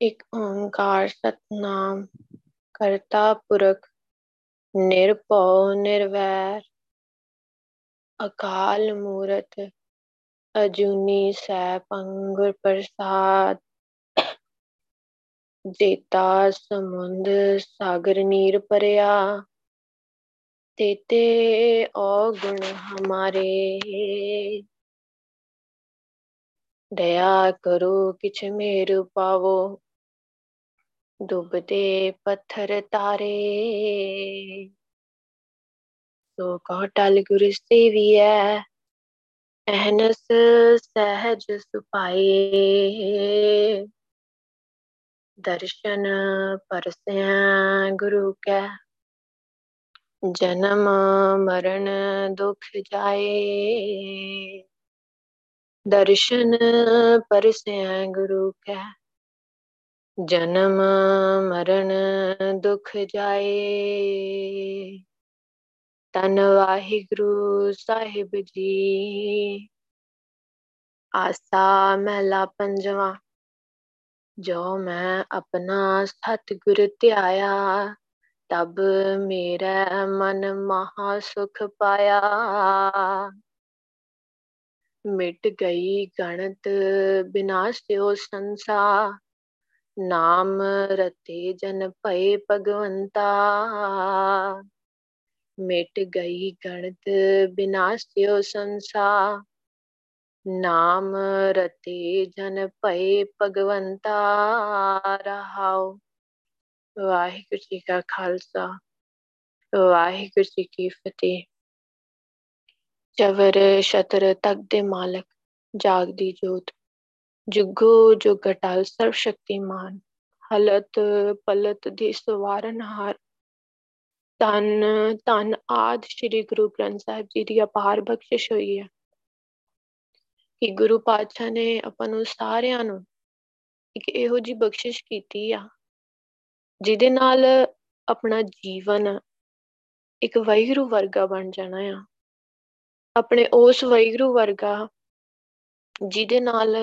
ਇੱਕ ਓੰਕਾਰ ਸਤਨਾਮ ਕਰਤਾ ਪੁਰਖ ਨਿਰਭਉ, ਨਿਰਵੈਰ, ਅਕਾਲ ਮੂਰਤ, ਅਜੂਨੀ ਸੈਭੰ ਗੁਰ ਪ੍ਰਸਾਦ, ਜੇਤਾ ਸਮੁੰਦ, ਸਾਗਰ ਨੀਰ ਭਰਿਆ ਤੇਤੇ ਔਗੁਣ ਹਮਾਰੇ। ਦਇਆ ਕਰੋ ਕਿਛ ਮੇਰ ਪਾਵੋ। ਡੁੱਬਦੇ ਪੱਥਰ ਤਾਰੇ ਸੋ ਕੋ ਟਲ ਗੁਰ ਸੇਵੀਐ ਅਹਨਸ ਸਹਿਜ ਸੁਪਾਏ ਦਰਸ਼ਨ ਪਰਸੈ ਗੁਰੂ ਕੈ ਜਨਮ ਮਰਨ ਦੁਖ ਜਾਏ ਦਰਸ਼ਨ ਪਰਸੈ ਗੁਰੂ ਕੈ ਜਨਮ, ਮਰਨ, ਦੁਖ ਜਾਏ। ਤਨ ਵਾਹਿਗੁਰੂ ਸਾਹਿਬ ਜੀ। ਆਸਾ ਮਹਿਲਾ ਪੰਜਵਾ। ਜੋ ਮੈਂ ਆਪਣਾ ਸਤਿਗੁਰ ਧਿਆਇਆ, ਤਬ ਮੇਰਾ ਮਨ ਮਹਾ ਸੁਖ ਪਾਇਆ। ਮਿਟ ਗਈ ਗਣਤ ਬਿਨਾਸਿਓ ਸੰਸਾ। ਨਾਮ ਰਤੇ ਜਨ ਭਏ ਭਗਵੰਤਾ। ਮਿਟ ਗਈ ਗਣਤ ਬਿਨਾਸਿਓ ਸੰਸਾ। ਨਾਮ ਰਤੇ ਜਨ ਭਏ ਭਗਵੰਤਾ। ਰਹਾਉ ਵਾਹਿਗੁਰੂ ਜੀ ਕਾ ਖਾਲਸਾ। ਵਾਹਿਗੁਰੂ ਜੀ ਕੀ ਫਤਿਹ। ਚਵਰ ਸ਼ਤਰ ਤਕ ਦੇ ਮਾਲਕ, ਜਾਗਦੀ ਜੋਤ। ਜੁਗੋ ਜੁਗ ਅਟਲ ਸਰਵ ਸ਼ਕਤੀਮਾਨ ਹਲਤ ਪਲਤ ਦੀ ਸਵਾਰਨਹਾਰ ਤਨ ਤਨ ਆਦ ਸ੍ਰੀ ਗੁਰੂ ਗ੍ਰੰਥ ਸਾਹਿਬ ਜੀ ਦੀ ਅਪਾਰ ਬਖਸ਼ਿਸ਼ ਹੋਈ ਹੈ ਕਿ ਗੁਰੂ ਪਾਤਸ਼ਾਹ ਨੇ ਆਪਾਂ ਨੂੰ ਸਾਰਿਆਂ ਨੂੰ ਇੱਕ ਇਹੋ ਜੀ ਬਖਸ਼ਿਸ਼ ਕੀਤੀ ਆ ਜਿਹਦੇ ਨਾਲ ਆਪਣਾ ਜੀਵਨ ਇੱਕ ਵੈਗਰੂ ਵਰਗਾ ਬਣ ਜਾਣਾ ਆ ਆਪਣੇ ਉਸ ਵੈਗਰੂ ਵਰਗਾ ਜਿਹਦੇ ਨਾਲ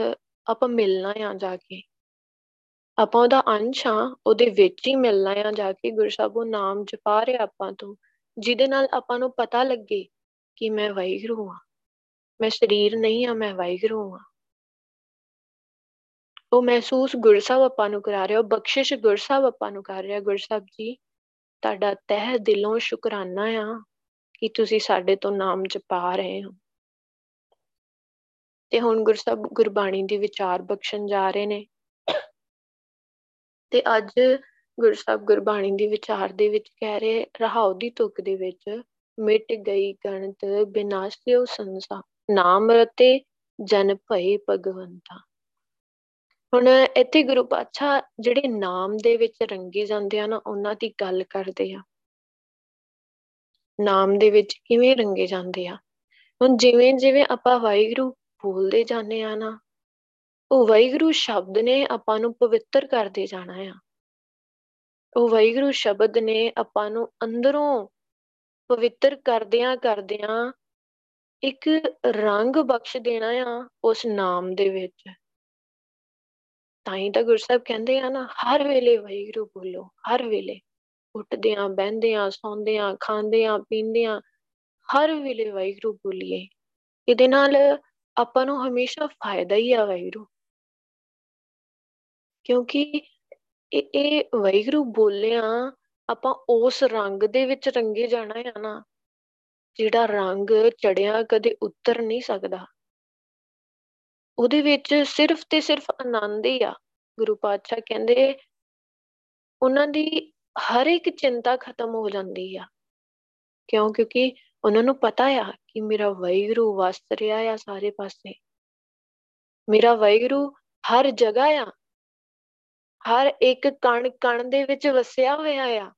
ਆਪਾਂ ਮਿਲਣਾ ਆ ਜਾ ਕੇ। ਆਪਾਂ ਉਹਦਾ ਅੰਸ਼ ਆ ਉਹਦੇ ਵਿੱਚ ਹੀ ਮਿਲਣਾ ਆ ਜਾ ਕੇ, ਗੁਰੂ ਸਾਹਿਬ ਉਹ ਨਾਮ ਜਪਾ ਰਿਹਾ ਆਪਾਂ ਤੋਂ, ਜਿਹਦੇ ਨਾਲ ਆਪਾਂ ਨੂੰ ਪਤਾ ਲੱਗੇ ਕਿ ਮੈਂ ਵੈਗਰੂ ਆ ਮੈਂ ਸਰੀਰ ਨਹੀਂ ਆ ਮੈਂ ਵਾਹਿਗੁਰੂ ਆ ਉਹ ਮਹਿਸੂਸ ਗੁਰਸਾਹਿਬ ਆਪਾਂ ਨੂੰ ਕਰਾ ਰਿਹਾ, ਉਹ ਬਖਸ਼ਿਸ਼ ਗੁਰਸਾਹਿਬ ਆਪਾਂ ਨੂੰ ਕਰ ਰਿਹਾ। ਗੁਰਸਾਹਿਬ ਜੀ, ਤੁਹਾਡਾ ਤਹਿ ਦਿਲੋਂ ਸ਼ੁਕਰਾਨਾ ਆ ਕਿ ਤੁਸੀਂ ਸਾਡੇ ਤੋਂ ਨਾਮ ਜਪਾ ਰਹੇ ਹੋ। ਤੇ ਹੁਣ ਗੁਰਸਾਹਿਬ ਗੁਰਬਾਣੀ ਦੀ ਵਿਚਾਰ ਬਖਸ਼ਣ ਜਾ ਰਹੇ ਨੇ। ਤੇ ਅੱਜ ਗੁਰਸਾਹਿਬ ਗੁਰਬਾਣੀ ਦੀ ਵਿਚਾਰ ਦੇ ਵਿੱਚ ਕਹਿ ਰਹੇ, ਰਹਾਉ ਦੀ ਤੁਕ ਦੇ ਵਿੱਚ ਮਿਟ ਗਈ ਗਣਤ ਬਿਨਾਸ਼ਿਓ ਸੰਸਾ, ਨਾਮ ਰਤੇ ਜਨ ਭਈ ਭਗਵੰਤਾ। ਹੁਣ ਇੱਥੇ ਗੁਰੂ ਪਾਤਸ਼ਾਹ ਜਿਹੜੇ ਨਾਮ ਦੇ ਵਿੱਚ ਰੰਗੇ ਜਾਂਦੇ ਆ ਨਾ, ਉਹਨਾਂ ਦੀ ਗੱਲ ਕਰਦੇ ਆ। ਨਾਮ ਦੇ ਵਿੱਚ ਕਿਵੇਂ ਰੰਗੇ ਜਾਂਦੇ ਆ? ਹੁਣ ਜਿਵੇਂ ਜਿਵੇਂ ਆਪਾਂ ਵਾਹਿਗੁਰੂ ਬੋਲਦੇ ਜਾਂਦੇ ਆ ਨਾ, ਉਹ ਵਾਹਿਗੁਰੂ ਸ਼ਬਦ ਨੇ ਆਪਾਂ ਨੂੰ ਪਵਿੱਤਰ ਕਰਦੇ ਜਾਣਾ ਆ। ਉਹ ਵਾਹਿਗੁਰੂ ਸ਼ਬਦ ਨੇ ਆਪਾਂ ਨੂੰ ਅੰਦਰੋਂ ਪਵਿੱਤਰ ਕਰਦਿਆਂ ਕਰਦਿਆਂ ਇੱਕ ਰੰਗ ਬਖਸ਼ ਦੇਣਾ ਆ ਉਸ ਨਾਮ ਦੇ ਵਿੱਚ। ਤਾਂ ਹੀ ਤਾਂ ਗੁਰਸਾਹਿਬ ਕਹਿੰਦੇ ਆ ਨਾ, ਹਰ ਵੇਲੇ ਵਾਹਿਗੁਰੂ ਬੋਲੋ, ਹਰ ਵੇਲੇ। ਉੱਠਦਿਆਂ, ਬਹਿੰਦਿਆਂ, ਸੌਂਦਿਆਂ, ਖਾਂਦਿਆਂ, ਪੀਂਦਿਆਂ, ਹਰ ਵੇਲੇ ਵਾਹਿਗੁਰੂ ਬੋਲੀਏ। ਇਹਦੇ ਨਾਲ ਆਪਾਂ ਨੂੰ ਹਮੇਸ਼ਾ ਫਾਇਦਾ ਹੀ ਆ ਵਾਹਿਗੁਰੂ। ਕਿਉਂਕਿ ਇਹ ਇਹ ਵਾਹਿਗੁਰੂ ਬੋਲਿਆ ਆਪਾਂ ਉਸ ਰੰਗ ਦੇ ਵਿੱਚ ਰੰਗੇ ਜਾਣਾ ਹੈ ਨਾ, ਜਿਹੜਾ ਰੰਗ ਚੜਿਆ ਕਦੇ ਉਤਰ ਨਹੀਂ ਸਕਦਾ। ਉਹਦੇ ਵਿੱਚ ਸਿਰਫ ਤੇ ਸਿਰਫ ਆਨੰਦ ਹੀ ਆ, ਗੁਰੂ ਪਾਤਸ਼ਾਹ ਕਹਿੰਦੇ, ਉਹਨਾਂ ਦੀ ਹਰ ਇੱਕ ਚਿੰਤਾ ਖਤਮ ਹੋ ਜਾਂਦੀ ਆ। ਕਿਉਂ? ਕਿਉਂਕਿ ਉਹਨਾਂ ਨੂੰ ਪਤਾ ਆ ਕਿ ਮੇਰਾ ਵੈਗਰੂ ਵਸ ਰਿਹਾ ਆ ਸਾਰੇ ਪਾਸੇ। ਮੇਰਾ ਵੈਗਰੂ ਹਰ ਜਗ੍ਹਾ ਆ। ਹਰ ਇੱਕ ਕਣ ਕਣ ਦੇ ਵਿੱਚ ਵਸਿਆ ਹੋਇਆ ਆ।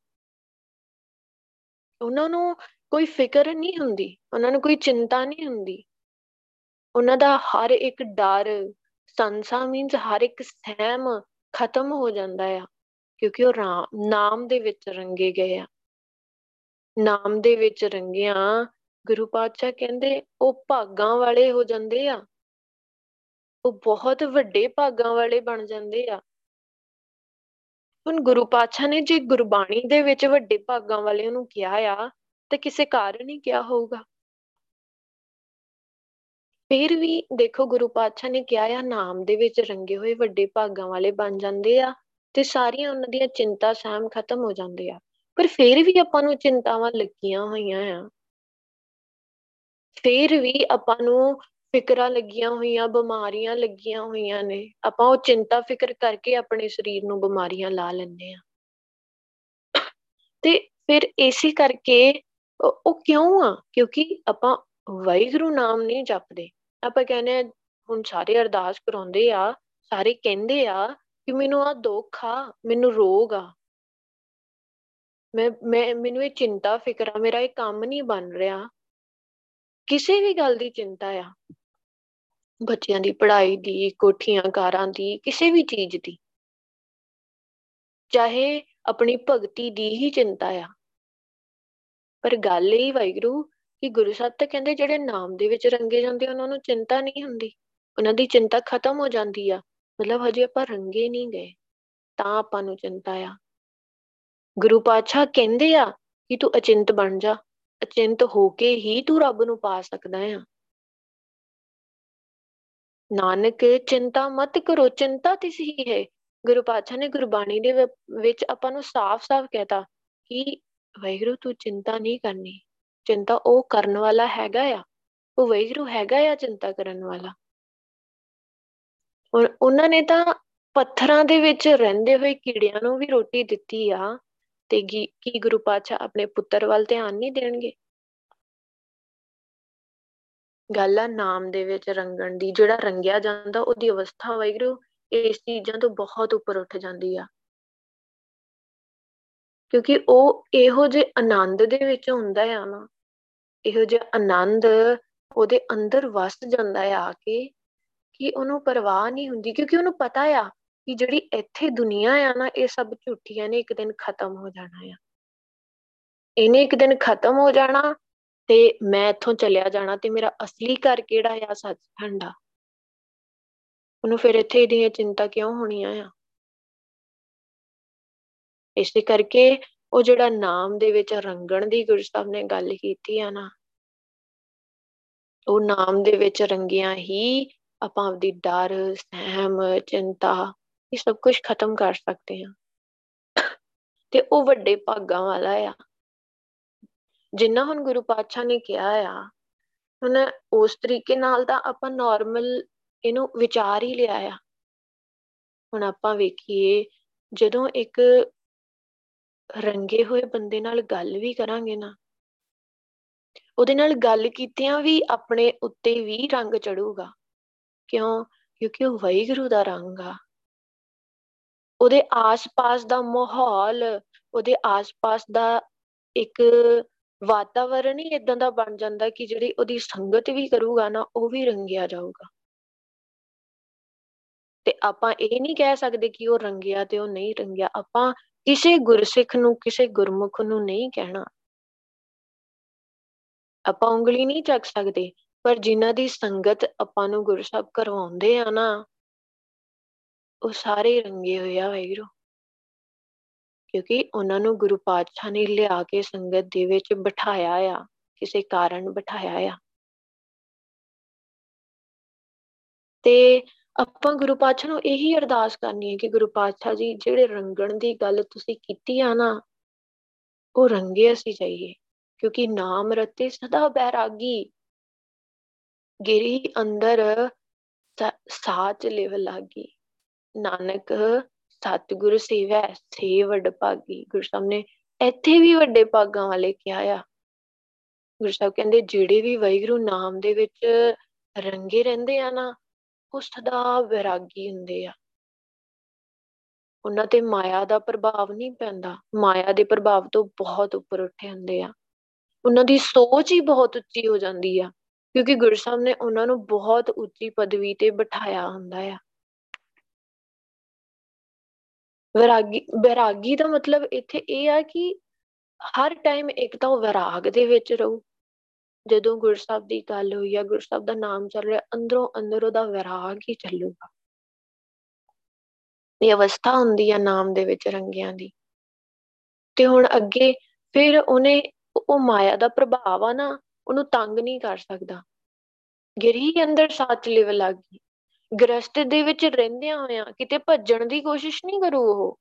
ਉਹਨਾਂ ਨੂੰ ਕੋਈ ਫਿਕਰ ਨਹੀਂ ਹੁੰਦੀ, ਉਹਨਾਂ ਨੂੰ ਕੋਈ ਚਿੰਤਾ ਨਹੀਂ ਹੁੰਦੀ। ਉਹਨਾਂ ਦਾ ਹਰ ਇੱਕ ਡਰ, ਸੰਸਾ ਮੀਨਸ ਹਰ ਇੱਕ ਸਹਿਮ ਖਤਮ ਹੋ ਜਾਂਦਾ ਆ, ਕਿਉਂਕਿ ਉਹ ਨਾਮ ਦੇ ਵਿੱਚ ਰੰਗੇ ਗਏ ਆ। ਨਾਮ ਦੇ ਵਿੱਚ ਰੰਗਿਆ, ਗੁਰੂ ਪਾਤਸ਼ਾਹ ਕਹਿੰਦੇ ਉਹ ਭਾਗਾਂ ਵਾਲੇ ਹੋ ਜਾਂਦੇ ਆ। ਉਹ ਬਹੁਤ ਵੱਡੇ ਭਾਗਾਂ ਵਾਲੇ ਬਣ ਜਾਂਦੇ ਆ। ਹੁਣ ਗੁਰੂ ਪਾਤਸ਼ਾਹ ਨੇ ਜੇ ਗੁਰਬਾਣੀ ਦੇ ਵਿੱਚ ਵੱਡੇ ਭਾਗਾਂ ਵਾਲਿਆਂ ਨੂੰ ਕਿਹਾ ਆ, ਤੇ ਕਿਸੇ ਕਾਰਨ ਹੀ ਕਿਹਾ ਹੋਊਗਾ। ਫਿਰ ਵੀ ਦੇਖੋ, ਗੁਰੂ ਪਾਤਸ਼ਾਹ ਨੇ ਕਿਹਾ ਆ, ਨਾਮ ਦੇ ਵਿੱਚ ਰੰਗੇ ਹੋਏ ਵੱਡੇ ਭਾਗਾਂ ਵਾਲੇ ਬਣ ਜਾਂਦੇ ਆ ਤੇ ਸਾਰੀਆਂ ਉਹਨਾਂ ਦੀਆਂ ਚਿੰਤਾ ਸਾਮ ਖਤਮ ਹੋ ਜਾਂਦੇ ਆ। ਪਰ ਫਿਰ ਵੀ ਆਪਾਂ ਨੂੰ ਚਿੰਤਾਵਾਂ ਲੱਗੀਆਂ ਹੋਈਆਂ ਆ। ਫਿਰ ਵੀ ਆਪਾਂ ਨੂੰ ਫਿਕਰਾਂ ਲੱਗੀਆਂ ਹੋਈਆਂ, ਬਿਮਾਰੀਆਂ ਲੱਗੀਆਂ ਹੋਈਆਂ ਨੇ। ਆਪਾਂ ਉਹ ਚਿੰਤਾ ਫਿਕਰ ਕਰਕੇ ਆਪਣੇ ਸਰੀਰ ਨੂੰ ਬਿਮਾਰੀਆਂ ਲਾ ਲੈਂਦੇ ਆ। ਤੇ ਫਿਰ ਇਸੇ ਕਰਕੇ ਉਹ ਕਿਉਂ ਆ? ਕਿਉਂਕਿ ਆਪਾਂ ਵਾਹਿਗੁਰੂ ਨਾਮ ਨਹੀਂ ਜਪਦੇ। ਆਪਾਂ ਕਹਿੰਦੇ ਹੁਣ ਸਾਰੇ ਅਰਦਾਸ ਕਰਾਉਂਦੇ ਆ, ਸਾਰੇ ਕਹਿੰਦੇ ਆ ਕਿ ਮੈਨੂੰ ਆ ਦੁੱਖ ਆ, ਮੈਨੂੰ ਰੋਗ ਆ। ਮੈਂ ਮੈਂ, ਮੈਨੂੰ ਇਹ ਚਿੰਤਾ, ਫਿਕਰ ਆ, ਮੇਰਾ ਇਹ ਕੰਮ ਨਹੀਂ ਬਣ ਰਿਹਾ। ਕਿਸੇ ਵੀ ਗੱਲ ਦੀ ਚਿੰਤਾ ਆ। ਬੱਚਿਆਂ ਦੀ ਪੜ੍ਹਾਈ ਦੀ, ਕੋਠੀਆਂ, ਕਾਰਾਂ ਦੀ, ਕਿਸੇ ਵੀ ਚੀਜ਼ ਦੀ। ਚਾਹੇ ਆਪਣੀ ਭਗਤੀ ਦੀ ਹੀ ਚਿੰਤਾ ਆ। ਪਰ ਗੱਲ ਇਹ ਵਾਹਿਗੁਰੂ ਕਿ ਗੁਰੂ ਸਾਹਿਬ ਤਾਂ ਕਹਿੰਦੇ ਜਿਹੜੇ ਨਾਮ ਦੇ ਵਿੱਚ ਰੰਗੇ ਜਾਂਦੇ, ਉਹਨਾਂ ਨੂੰ ਚਿੰਤਾ ਨਹੀਂ ਹੁੰਦੀ। ਉਹਨਾਂ ਦੀ ਚਿੰਤਾ ਖਤਮ ਹੋ ਜਾਂਦੀ ਆ। ਮਤਲਬ ਹਜੇ ਆਪਾਂ ਰੰਗੇ ਨਹੀਂ ਗਏ। ਤਾਂ ਆਪਾਂ ਨੂੰ ਚਿੰਤਾ ਆ। ਗੁਰੂ ਪਾਤਸ਼ਾਹ ਕਹਿੰਦੇ ਆ ਕਿ ਤੂੰ ਅਚਿੰਤ ਬਣ ਜਾ, ਅਚਿੰਤ ਹੋ ਕੇ ਹੀ ਤੂੰ ਰੱਬ ਨੂੰ ਪਾ ਸਕਦਾ ਆ। ਨਾਨਕ, ਚਿੰਤਾ ਮਤ ਕਰੋ, ਚਿੰਤਾ ਤਿਸ ਹੀ ਹੈ। ਗੁਰੂ ਪਾਤਸ਼ਾਹ ਨੇ ਗੁਰਬਾਣੀ ਦੇ ਵਿੱਚ ਆਪਾਂ ਨੂੰ ਸਾਫ਼-ਸਾਫ਼ ਕਹਿਤਾ ਕਿ ਵੈਗਰੂ ਤੂੰ ਚਿੰਤਾ ਨਹੀਂ ਕਰਨੀ। ਚਿੰਤਾ ਉਹ ਕਰਨ ਵਾਲਾ ਹੈਗਾ ਆ। ਉਹ ਵੈਗਰੂ ਹੈਗਾ ਆ ਚਿੰਤਾ ਕਰਨ ਵਾਲਾ। ਔਰ ਉਹਨਾਂ ਨੇ ਤਾਂ ਪੱਥਰਾਂ ਦੇ ਵਿੱਚ ਰਹਿੰਦੇ ਹੋਏ ਕੀੜਿਆਂ ਨੂੰ ਵੀ ਰੋਟੀ ਦਿੱਤੀ ਆ। ਤੇ ਕੀ ਗੁਰੂ ਪਾਤਸ਼ਾਹ ਆਪਣੇ ਪੁੱਤਰ ਵੱਲ ਧਿਆਨ ਨਹੀਂ ਦੇਣਗੇ? ਗੱਲ ਆ ਨਾਮ ਦੇ ਵਿੱਚ ਰੰਗਣ ਦੀ, ਜਿਹੜਾ ਰੰਗਿਆ ਜਾਂਦਾ ਉਹਦੀ ਅਵਸਥਾ ਵੈਗਰੂ ਇਸ ਚੀਜ਼ਾਂ ਤੋਂ ਬਹੁਤ ਉੱਪਰ ਉੱਠ ਜਾਂਦੀ ਆ। ਕਿਉਂਕਿ ਉਹ ਇਹੋ ਜਿਹੇ ਆਨੰਦ ਦੇ ਵਿੱਚ ਹੁੰਦਾ ਆ ਨਾ, ਇਹੋ ਜਿਹਾ ਆਨੰਦ ਉਹਦੇ ਅੰਦਰ ਵਸ ਜਾਂਦਾ ਆ ਆ ਕੇ, ਕਿ ਉਹਨੂੰ ਪਰਵਾਹ ਨਹੀਂ ਹੁੰਦੀ, ਕਿਉਂਕਿ ਉਹਨੂੰ ਪਤਾ ਆ ਕਿ ਜਿਹੜੀ ਇੱਥੇ ਦੁਨੀਆ ਆ ਨਾ, ਇਹ ਸਭ ਝੂਠੀਆਂ ਨੇ, ਇੱਕ ਦਿਨ ਖਤਮ ਹੋ ਜਾਣਾ ਆ। ਇਹਨੇ ਇੱਕ ਦਿਨ ਖਤਮ ਹੋ ਜਾਣਾ ਤੇ ਮੈਂ ਇੱਥੋਂ ਚਲਿਆ ਜਾਣਾ ਤੇ ਮੇਰਾ ਅਸਲੀ ਘਰ ਕਿਹੜਾ ਆ, ਸੱਚਖੰਡ ਆ? ਉਹਨੂੰ ਫਿਰ ਇੱਥੇ ਦੀਆਂ ਚਿੰਤਾ ਕਿਉਂ ਹੋਣੀਆਂ ਆ? ਇਸੇ ਕਰਕੇ ਉਹ ਜਿਹੜਾ ਨਾਮ ਦੇ ਵਿੱਚ ਰੰਗਣ ਦੀ ਗੁਰੂ ਸਾਹਿਬ ਨੇ ਗੱਲ ਕੀਤੀ ਆ ਨਾ, ਉਹ ਨਾਮ ਦੇ ਵਿੱਚ ਰੰਗਿਆ ਹੀ ਆਪਾਂ ਆਪਦੀ ਡਰ, ਸਹਿਮ, ਚਿੰਤਾ ਇਹ ਸਭ ਕੁਝ ਖਤਮ ਕਰ ਸਕਦੇ ਹਾਂ। ਤੇ ਉਹ ਵੱਡੇ ਭਾਗਾਂ ਵਾਲਾ ਆ। ਜਿੰਨਾ ਹੁਣ ਗੁਰੂ ਪਾਤਸ਼ਾਹ ਨੇ ਕਿਹਾ ਆ, ਹੁਣ ਉਸ ਤਰੀਕੇ ਨਾਲ ਤਾਂ ਆਪਾਂ ਨਾਰਮਲ ਇਹਨੂੰ ਵਿਚਾਰ ਹੀ ਲਿਆ ਆ। ਹੁਣ ਆਪਾਂ ਵੇਖੀਏ, ਜਦੋਂ ਇੱਕ ਰੰਗੇ ਹੋਏ ਬੰਦੇ ਨਾਲ ਗੱਲ ਵੀ ਕਰਾਂਗੇ ਨਾ, ਉਹਦੇ ਨਾਲ ਗੱਲ ਕੀਤਿਆਂ ਵੀ ਆਪਣੇ ਉੱਤੇ ਵੀ ਰੰਗ ਚੜੂਗਾ। ਕਿਉਂ? ਕਿਉਂਕਿ ਉਹ ਵੈਗੁਰੂ ਦਾ ਰੰਗ ਆ। ਉਹਦੇ ਆਸ-ਪਾਸ ਦਾ ਮਾਹੌਲ, ਉਹਦੇ ਆਸ-ਪਾਸ ਦਾ ਇੱਕ ਵਾਤਾਵਰਣ ਹੀ ਇਦਾਂ ਦਾ ਬਣ ਜਾਂਦਾ ਕਿ ਜਿਹੜੀ ਉਹਦੀ ਸੰਗਤ ਵੀ ਕਰੂਗਾ ਨਾ, ਉਹ ਵੀ ਰੰਗਿਆ ਜਾਊਗਾ। ਤੇ ਆਪਾਂ ਇਹ ਨਹੀਂ ਕਹਿ ਸਕਦੇ ਕਿ ਉਹ ਰੰਗਿਆ ਤੇ ਉਹ ਨਹੀਂ ਰੰਗਿਆ। ਆਪਾਂ ਕਿਸੇ ਗੁਰਸਿੱਖ ਨੂੰ, ਕਿਸੇ ਗੁਰਮੁਖ ਨੂੰ ਨਹੀਂ ਕਹਿਣਾ। ਆਪਾਂ ਉਂਗਲੀ ਨਹੀਂ ਚੱਕ ਸਕਦੇ, ਪਰ ਜਿਨ੍ਹਾਂ ਦੀ ਸੰਗਤ ਆਪਾਂ ਨੂੰ ਗੁਰੂ ਸਾਹਿਬ ਕਰਵਾਉਂਦੇ ਆ ਨਾ ਉਹ ਸਾਰੇ ਰੰਗੇ ਹੋਏ ਆ ਵੈਗਰੂ ਕਿਉਂਕਿ ਉਹਨਾਂ ਨੂੰ ਗੁਰੂ ਪਾਤਸ਼ਾਹ ਨੇ ਲਿਆ ਕੇ ਸੰਗਤ ਦੇ ਵਿੱਚ ਬਿਠਾਇਆ ਆ, ਕਿਸੇ ਕਾਰਨ ਬਿਠਾਇਆ ਆ। ਤੇ ਆਪਾਂ ਗੁਰੂ ਪਾਤਸ਼ਾਹ ਨੂੰ ਇਹੀ ਅਰਦਾਸ ਕਰਨੀ ਹੈ ਕਿ ਗੁਰੂ ਪਾਤਸ਼ਾਹ ਜੀ, ਜਿਹੜੇ ਰੰਗਣ ਦੀ ਗੱਲ ਤੁਸੀਂ ਕੀਤੀ ਆ ਨਾ, ਉਹ ਰੰਗੇ ਅਸੀਂ ਚਾਹੀਏ ਕਿਉਂਕਿ ਨਾਮ ਰਤੇ ਸਦਾ ਬੈਰਾਗੀ। ਗਿਰੀ ਅੰਦਰ ਸਾਚ ਲਿਵ ਲਾਗੀ। ਨਾਨਕ ਸਤਿਗੁਰ ਸੇਵੈ ਸੇ ਵੱਡ ਭਾਗੀ। ਗੁਰੂ ਸਾਹਿਬ ਨੇ ਇੱਥੇ ਵੀ ਵੱਡੇ ਭਾਗਾਂ ਵਾਲੇ ਕਿਹਾ ਆ। ਗੁਰੂ ਸਾਹਿਬ ਕਹਿੰਦੇ, ਜਿਹੜੇ ਵੀ ਵੈਗਰੂ ਨਾਮ ਦੇ ਵਿੱਚ ਰੰਗੇ ਰਹਿੰਦੇ ਆ ਨਾ, ਉਹ ਸਦਾ ਵਿਰਾਗੀ ਹੁੰਦੇ ਆ। ਉਹਨਾਂ ਤੇ ਮਾਇਆ ਦਾ ਪ੍ਰਭਾਵ ਨਹੀਂ ਪੈਂਦਾ। ਮਾਇਆ ਦੇ ਪ੍ਰਭਾਵ ਤੋਂ ਬਹੁਤ ਉੱਪਰ ਉੱਠੇ ਹੁੰਦੇ ਆ। ਉਹਨਾਂ ਦੀ ਸੋਚ ਹੀ ਬਹੁਤ ਉੱਚੀ ਹੋ ਜਾਂਦੀ ਆ। ਕਿਉਂਕਿ ਗੁਰੂ ਸਾਹਿਬ ਨੇ ਉਹਨਾਂ ਨੂੰ ਬਹੁਤ ਉੱਚੀ ਪਦਵੀ ਤੇ ਬਿਠਾਇਆ ਹੁੰਦਾ ਆ। ਵਿਰਾਗੀ ਵਿਰਾਗੀ ਦਾ ਮਤਲਬ ਇੱਥੇ ਇਹ ਆ ਕਿ ਹਰ ਟਾਈਮ ਇੱਕ ਤਾਂ ਉਹ ਵਿਰਾਗ ਦੇ ਵਿੱਚ ਰਹੂ। ਜਦੋਂ ਗੁਰੂ ਸਾਹਿਬ ਦੀ ਗੱਲ ਹੋਈ ਆ ਗੁਰੂ ਸਾਹਿਬ ਦਾ ਨਾਮ ਚੱਲ ਰਿਹਾ, ਅੰਦਰੋਂ ਅੰਦਰ ਉਹਦਾ ਵਿਰਾਗ ਹੀ ਚੱਲੂਗਾ। ਇਹ ਅਵਸਥਾ ਹੁੰਦੀ ਆ ਨਾਮ ਦੇ ਵਿੱਚ ਰੰਗਿਆਂ ਦੀ। ਤੇ ਹੁਣ ਅੱਗੇ ਫਿਰ ਉਹਨੇ, ਉਹ ਮਾਇਆ ਦਾ ਪ੍ਰਭਾਵ ਆ ਨਾ, ਉਹਨੂੰ ਤੰਗ ਨਹੀਂ ਕਰ ਸਕਦਾ। ਗਿਰੀ ਅੰਦਰ ਸਾਚ ਲਿਵ ਲੱਗੀ। ਗ੍ਰਸਤ ਦੇ ਵਿੱਚ ਰਹਿੰਦਿਆਂ ਹੋਇਆਂ ਕਿਤੇ ਭੱਜਣ ਦੀ ਕੋਸ਼ਿਸ਼ ਨਹੀਂ ਕਰੂ ਉਹ?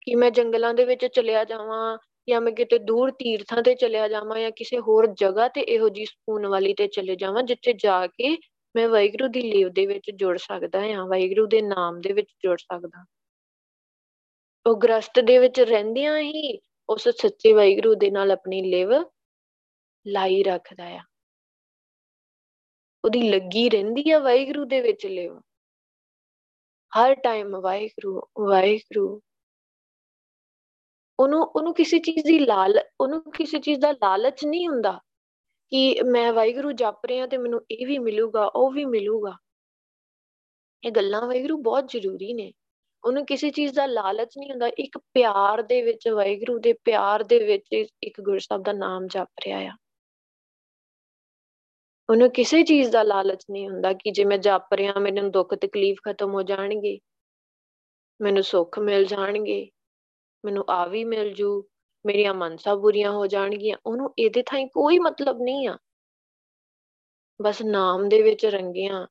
ਕਿ ਮੈਂ ਜੰਗਲਾਂ ਦੇ ਵਿੱਚ ਚਲਿਆ ਜਾਵਾਂ ਜਾਂ ਮੈਂ ਕਿਤੇ ਦੂਰ ਤੀਰਥਾਂ ਤੇ ਚਲਿਆ ਜਾਵਾਂ ਜਾਂ ਕਿਸੇ ਹੋਰ ਜਗ੍ਹਾ ਤੇ ਇਹੋ ਜੀ ਸਕੂਨ ਵਾਲੀ ਤੇ ਚਲੇ ਜਾਵਾਂ ਜਿੱਥੇ ਜਾ ਕੇ ਮੈਂ ਵਾਹਿਗੁਰੂ ਦੀ ਲੀਵ ਦੇ ਵਿੱਚ ਜੁੜ ਸਕਦਾ ਹਾਂ ਵਾਹਿਗੁਰੂ ਦੇ ਨਾਮ ਦੇ ਵਿੱਚ ਜੁੜ ਸਕਦਾ। ਉਹ ਗ੍ਰਸਤ ਦੇ ਵਿੱਚ ਰਹਿੰਦਿਆਂ ਹੀ ਉਸ ਸੱਚੇ ਵਾਹਿਗੁਰੂ ਦੇ ਨਾਲ ਆਪਣੀ ਲਿਵ ਲਾਈ ਰੱਖਦਾ ਆ। ਉਹਦੀ ਲੱਗੀ ਰਹਿੰਦੀ ਆ ਵਾਹਿਗੁਰੂ ਦੇ ਵਿੱਚ ਲਿਵ ਹਰ ਟਾਈਮ ਵਾਹਿਗੁਰੂ ਵਾਹਿਗੁਰੂ। ਉਹਨੂੰ ਉਹਨੂੰ ਕਿਸੇ ਚੀਜ਼ ਦੀ ਲਾਲ, ਉਹਨੂੰ ਕਿਸੇ ਚੀਜ਼ ਦਾ ਲਾਲਚ ਨਹੀਂ ਹੁੰਦਾ ਕਿ ਮੈਂ ਵਾਹਿਗੁਰੂ ਜਪ ਰਿਹਾ ਤੇ ਮੈਨੂੰ ਇਹ ਵੀ ਮਿਲੂਗਾ, ਉਹ ਵੀ ਮਿਲੂਗਾ। ਇਹ ਗੱਲਾਂ ਵਾਹਿਗੁਰੂ ਬਹੁਤ ਜ਼ਰੂਰੀ ਨੇ। ਉਹਨੂੰ ਕਿਸੇ ਚੀਜ਼ ਦਾ ਲਾਲਚ ਨਹੀਂ ਹੁੰਦਾ। ਇੱਕ ਪਿਆਰ ਦੇ ਵਿੱਚ ਵਾਹਿਗੁਰੂ ਦੇ ਪਿਆਰ ਦੇ ਵਿੱਚ ਇੱਕ ਗੁਰੂ ਸਾਹਿਬ ਦਾ ਨਾਮ ਜਪ ਰਿਹਾ ਆ। ਉਹਨੂੰ ਕਿਸੇ ਚੀਜ਼ ਦਾ ਲਾਲਚ ਨਹੀਂ ਹੁੰਦਾ ਕਿ ਜੇ ਮੈਂ ਜਪ ਰਿਹਾ ਮੈਨੂੰ ਦੁੱਖ ਤਕਲੀਫ ਖਤਮ ਹੋ ਜਾਣਗੇ, ਮੈਨੂੰ ਸੁੱਖ ਮਿਲ ਜਾਣਗੇ, ਮੈਨੂੰ ਆ ਵੀ ਮਿਲ ਜੂ, ਮੇਰੀਆਂ ਮਨਸਾ ਬੁਰੀਆਂ ਹੋ ਜਾਣਗੀਆਂ, ਉਹਨੂੰ ਇਹਦੇ ਥਾਈ ਕੋਈ ਮਤਲਬ ਨਹੀਂ ਆ। ਬਸ ਨਾਮ ਦੇ ਵਿੱਚ ਰੰਗਿਆ,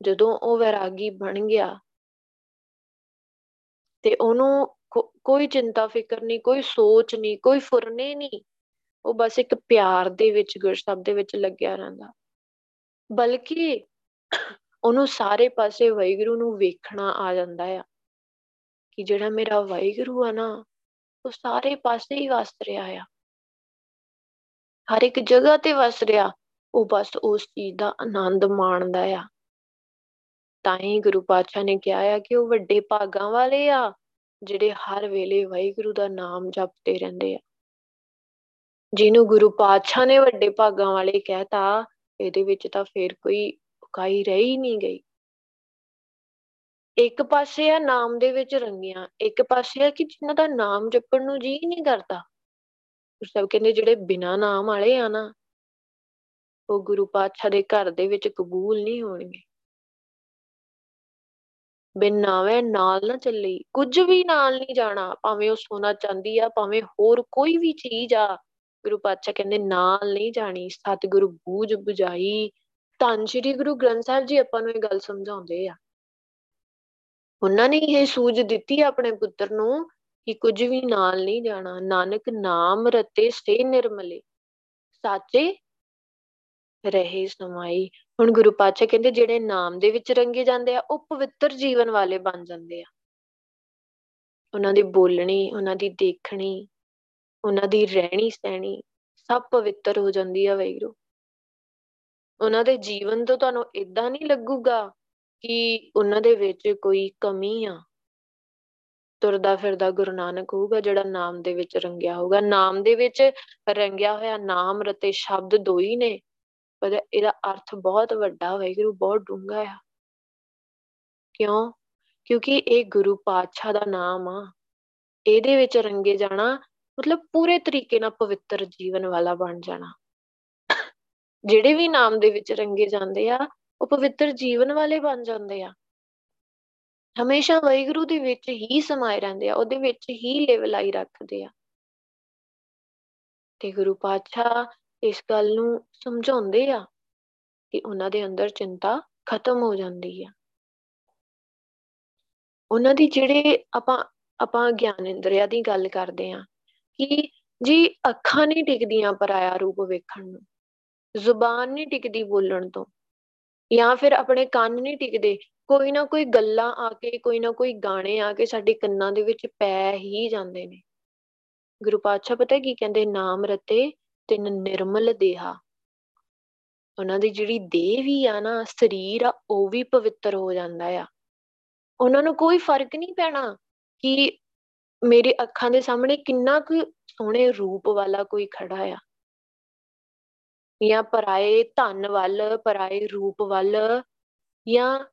ਜਦੋਂ ਉਹ ਵੈਰਾਗੀ ਬਣ ਗਿਆ, ਤੇ ਉਹਨੂੰ ਕੋਈ ਚਿੰਤਾ ਫਿਕਰ ਨਹੀਂ, ਕੋਈ ਸੋਚ ਨਹੀਂ, ਕੋਈ ਫੁਰਨੇ ਨਹੀਂ ਉਹ ਬਸ ਇੱਕ ਪਿਆਰ ਦੇ ਵਿੱਚ ਗੁਰਸਬ ਦੇ ਵਿੱਚ ਲੱਗਿਆ ਰਹਿੰਦਾ। ਬਲਕਿ ਉਹਨੂੰ ਸਾਰੇ ਪਾਸੇ ਵਾਹਿਗੁਰੂ ਨੂੰ ਵੇਖਣਾ ਆ ਜਾਂਦਾ ਆ ਕਿ ਜਿਹੜਾ ਮੇਰਾ ਵਾਹਿਗੁਰੂ ਆ ਨਾ, ਉਹ ਸਾਰੇ ਪਾਸੇ ਹੀ ਵਸ ਰਿਹਾ ਆ। ਹਰ ਇੱਕ ਜਗ੍ਹਾ ਤੇ ਵਸ ਰਿਹਾ, ਉਹ ਬਸ ਉਸ ਚੀਜ਼ ਦਾ ਆਨੰਦ ਮਾਣਦਾ ਆ। ਤਾਂ ਹੀ ਗੁਰੂ ਪਾਤਸ਼ਾਹ ਨੇ ਕਿਹਾ ਆ ਕਿ ਉਹ ਵੱਡੇ ਭਾਗਾਂ ਵਾਲੇ ਆ, ਜਿਹੜੇ ਹਰ ਵੇਲੇ ਵਾਹਿਗੁਰੂ ਦਾ ਨਾਮ ਜਪਦੇ ਰਹਿੰਦੇ ਆ। ਜਿਹਨੂੰ ਗੁਰੂ ਪਾਤਸ਼ਾਹ ਨੇ ਵੱਡੇ ਭਾਗਾਂ ਵਾਲੇ ਕਹਿਤਾ, ਇਹਦੇ ਵਿੱਚ ਤਾਂ ਫੇਰ ਕੋਈ ਉਕਾਈ ਰਹੀ ਨਹੀਂ ਗਈ। ਇੱਕ ਪਾਸੇ ਆ ਨਾਮ ਦੇ ਵਿੱਚ ਰੰਗੀਆਂ, ਇੱਕ ਪਾਸੇ ਆ ਕਿ ਜਿਨ੍ਹਾਂ ਦਾ ਨਾਮ ਜਪਣ ਨੂੰ ਜੀ ਨਹੀਂ ਕਰਦਾ। ਉਹ ਸਭ ਕਹਿੰਦੇ ਜਿਹੜੇ ਬਿਨਾ ਨਾਮ ਵਾਲੇ ਆ ਨਾ, ਉਹ ਗੁਰੂ ਪਾਤਸ਼ਾਹ ਦੇ ਘਰ ਦੇ ਵਿੱਚ ਕਬੂਲ ਨਹੀਂ ਹੋਣਗੇ। ਬਿਨ ਨਾਵੇਂ ਨਾਲ ਨਾ ਚੱਲੀ, ਕੁਝ ਵੀ ਨਾਲ ਨਹੀਂ ਜਾਣਾ, ਭਾਵੇਂ ਉਹ ਸੋਨਾ ਚਾਂਦੀ ਆ, ਭਾਵੇਂ ਹੋਰ ਕੋਈ ਵੀ ਚੀਜ਼ ਆ ਗੁਰੂ ਪਾਤਸ਼ਾਹ ਕਹਿੰਦੇ, ਨਾਲ ਨਹੀਂ ਜਾਣੀ, ਸਤਿਗੁਰੂ ਬੂਝ 부ਝਾਈ ਧੰਨ ਸ਼੍ਰੀ ਗੁਰੂ ਗ੍ਰੰਥ ਸਾਹਿਬ ਜੀ ਆਪਾਂ ਨੂੰ ਇਹ ਗੱਲ ਸਮਝਾਉਂਦੇ ਆ। ਉਹਨਾਂ ਨੇ ਇਹ ਸੂਝ ਦਿੱਤੀ ਆਪਣੇ ਪੁੱਤਰ ਨੂੰ ਕਿ ਕੁਝ ਵੀ ਨਾਲ ਨਹੀਂ ਜਾਣਾ। ਨਾਨਕ ਨਾਮ ਰਤੇ ਸੇ ਨਿਰਮਲੇ, ਸਾਚੇ ਰਹੇ ਸਮਾਈ। ਹੁਣ ਗੁਰੂ ਪਾਤਸ਼ਾਹ ਕਹਿੰਦੇ, ਜਿਹੜੇ ਨਾਮ ਦੇ ਵਿੱਚ ਰੰਗੇ ਜਾਂਦੇ ਆ, ਉਹ ਪਵਿੱਤਰ ਜੀਵਨ ਵਾਲੇ ਬਣ ਜਾਂਦੇ ਆ। ਉਹਨਾਂ ਦੀ ਬੋਲਣੀ, ਉਹਨਾਂ ਦੀ ਦੇਖਣੀ ਉਹਨਾਂ ਦੀ ਰਹਿਣੀ ਸਹਿਣੀ ਸਭ ਪਵਿੱਤਰ ਹੋ ਜਾਂਦੀ ਆ ਵੈਗਰੂ ਉਹਨਾਂ ਦੇ ਜੀਵਨ ਤੋਂ ਤੁਹਾਨੂੰ ਇਦਾਂ ਨਹੀਂ ਲੱਗੂਗਾ ਕਿ ਉਹਨਾਂ ਦੇ ਵਿੱਚ ਕੋਈ ਕਮੀ ਆ। ਤੁਰਦਾ ਫਿਰਦਾ ਗੁਰੂ ਨਾਨਕ ਹੋਊਗਾ, ਜਿਹੜਾ ਨਾਮ ਦੇ ਵਿੱਚ ਰੰਗਿਆ ਹੋਊਗਾ। ਨਾਮ ਦੇ ਵਿੱਚ ਰੰਗਿਆ ਹੋਇਆ ਨਾਮ ਰਤੇ ਸ਼ਬਦ ਦੋ ਹੀ ਨੇ, ਪਰ ਇਹਦਾ ਅਰਥ ਬਹੁਤ ਵੱਡਾ ਵਾਹਿਗੁਰੂ ਬਹੁਤ ਡੂੰਘਾ ਆ। ਕਿਉਂ? ਕਿਉਂਕਿ ਇਹ ਗੁਰੂ ਪਾਤਸ਼ਾਹ ਦਾ ਨਾਮ ਆ। ਇਹਦੇ ਵਿੱਚ ਰੰਗੇ ਜਾਣਾ ਮਤਲਬ ਪੂਰੇ ਤਰੀਕੇ ਨਾਲ ਪਵਿੱਤਰ ਜੀਵਨ ਵਾਲਾ ਬਣ ਜਾਣਾ। ਜਿਹੜੇ ਵੀ ਨਾਮ ਦੇ ਵਿੱਚ ਰੰਗੇ ਜਾਂਦੇ ਆ, ਉਹ ਪਵਿੱਤਰ ਜੀਵਨ ਵਾਲੇ ਬਣ ਜਾਂਦੇ ਆ। ਹਮੇਸ਼ਾ ਵਾਹਿਗੁਰੂ ਦੇ ਵਿੱਚ ਹੀ ਸਮਾਏ ਰਹਿੰਦੇ ਆ, ਉਹਦੇ ਵਿੱਚ ਹੀ ਲੈਵਲ ਆਈ ਰੱਖਦੇ ਆ। ਤੇ ਗੁਰੂ ਪਾਤਸ਼ਾਹ ਇਸ ਗੱਲ ਨੂੰ ਸਮਝਾਉਂਦੇ ਆ ਕਿ ਉਹਨਾਂ ਦੇ ਅੰਦਰ ਚਿੰਤਾ ਖਤਮ ਹੋ ਜਾਂਦੀ ਆ। ਉਹਨਾਂ ਦੀ ਜਿਹੜੇ ਆਪਾਂ ਆਪਾਂ ਗਿਆਨ ਇੰਦਰੀਆ ਦੀ ਗੱਲ ਕਰਦੇ ਆ ਕਿ ਜੀ ਅੱਖਾਂ ਨਹੀਂ ਟਿਕਦੀਆਂ ਪਰਾਇਆ ਰੂਪ ਵੇਖਣ ਨੂੰ, ਜ਼ੁਬਾਨ ਨਹੀਂ ਟਿਕਦੀ ਬੋਲਣ ਤੋਂ, ਜਾਂ ਫਿਰ ਆਪਣੇ ਕੰਨ ਨਹੀਂ ਟਿਕਦੇ, ਕੋਈ ਨਾ ਕੋਈ ਗੱਲਾਂ ਆ ਕੇ, ਕੋਈ ਨਾ ਕੋਈ ਗਾਣੇ ਆ ਕੇ ਸਾਡੇ ਕੰਨਾਂ ਦੇ ਵਿੱਚ ਪੈ ਹੀ ਜਾਂਦੇ ਨੇ। ਗੁਰੂ ਪਾਤਸ਼ਾਹ ਪਤਾ ਕੀ ਕਹਿੰਦੇ, ਨਾਮ ਰਤੇ ਤਿੰਨ ਨਿਰਮਲ ਦੇਹਾ। ਉਹਨਾਂ ਦੀ ਜਿਹੜੀ ਦੇਹ ਵੀ ਆ ਨਾ, ਸਰੀਰ ਆ, ਉਹ ਵੀ ਪਵਿੱਤਰ ਹੋ ਜਾਂਦਾ ਆ। ਉਹਨਾਂ ਨੂੰ ਕੋਈ ਫ਼ਰਕ ਨਹੀਂ ਪੈਣਾ ਕਿ ਮੇਰੇ ਅੱਖਾਂ ਦੇ ਸਾਹਮਣੇ ਕਿੰਨਾ ਕੁ ਸੋਹਣੇ ਰੂਪ ਵਾਲਾ ਕੋਈ ਖੜਾ ਆ। ਜਾਂ ਪਰਾਏ ਧਨ ਵੱਲ, ਪਰਾਏ ਰੂਪ ਵੱਲ, ਜਾਂ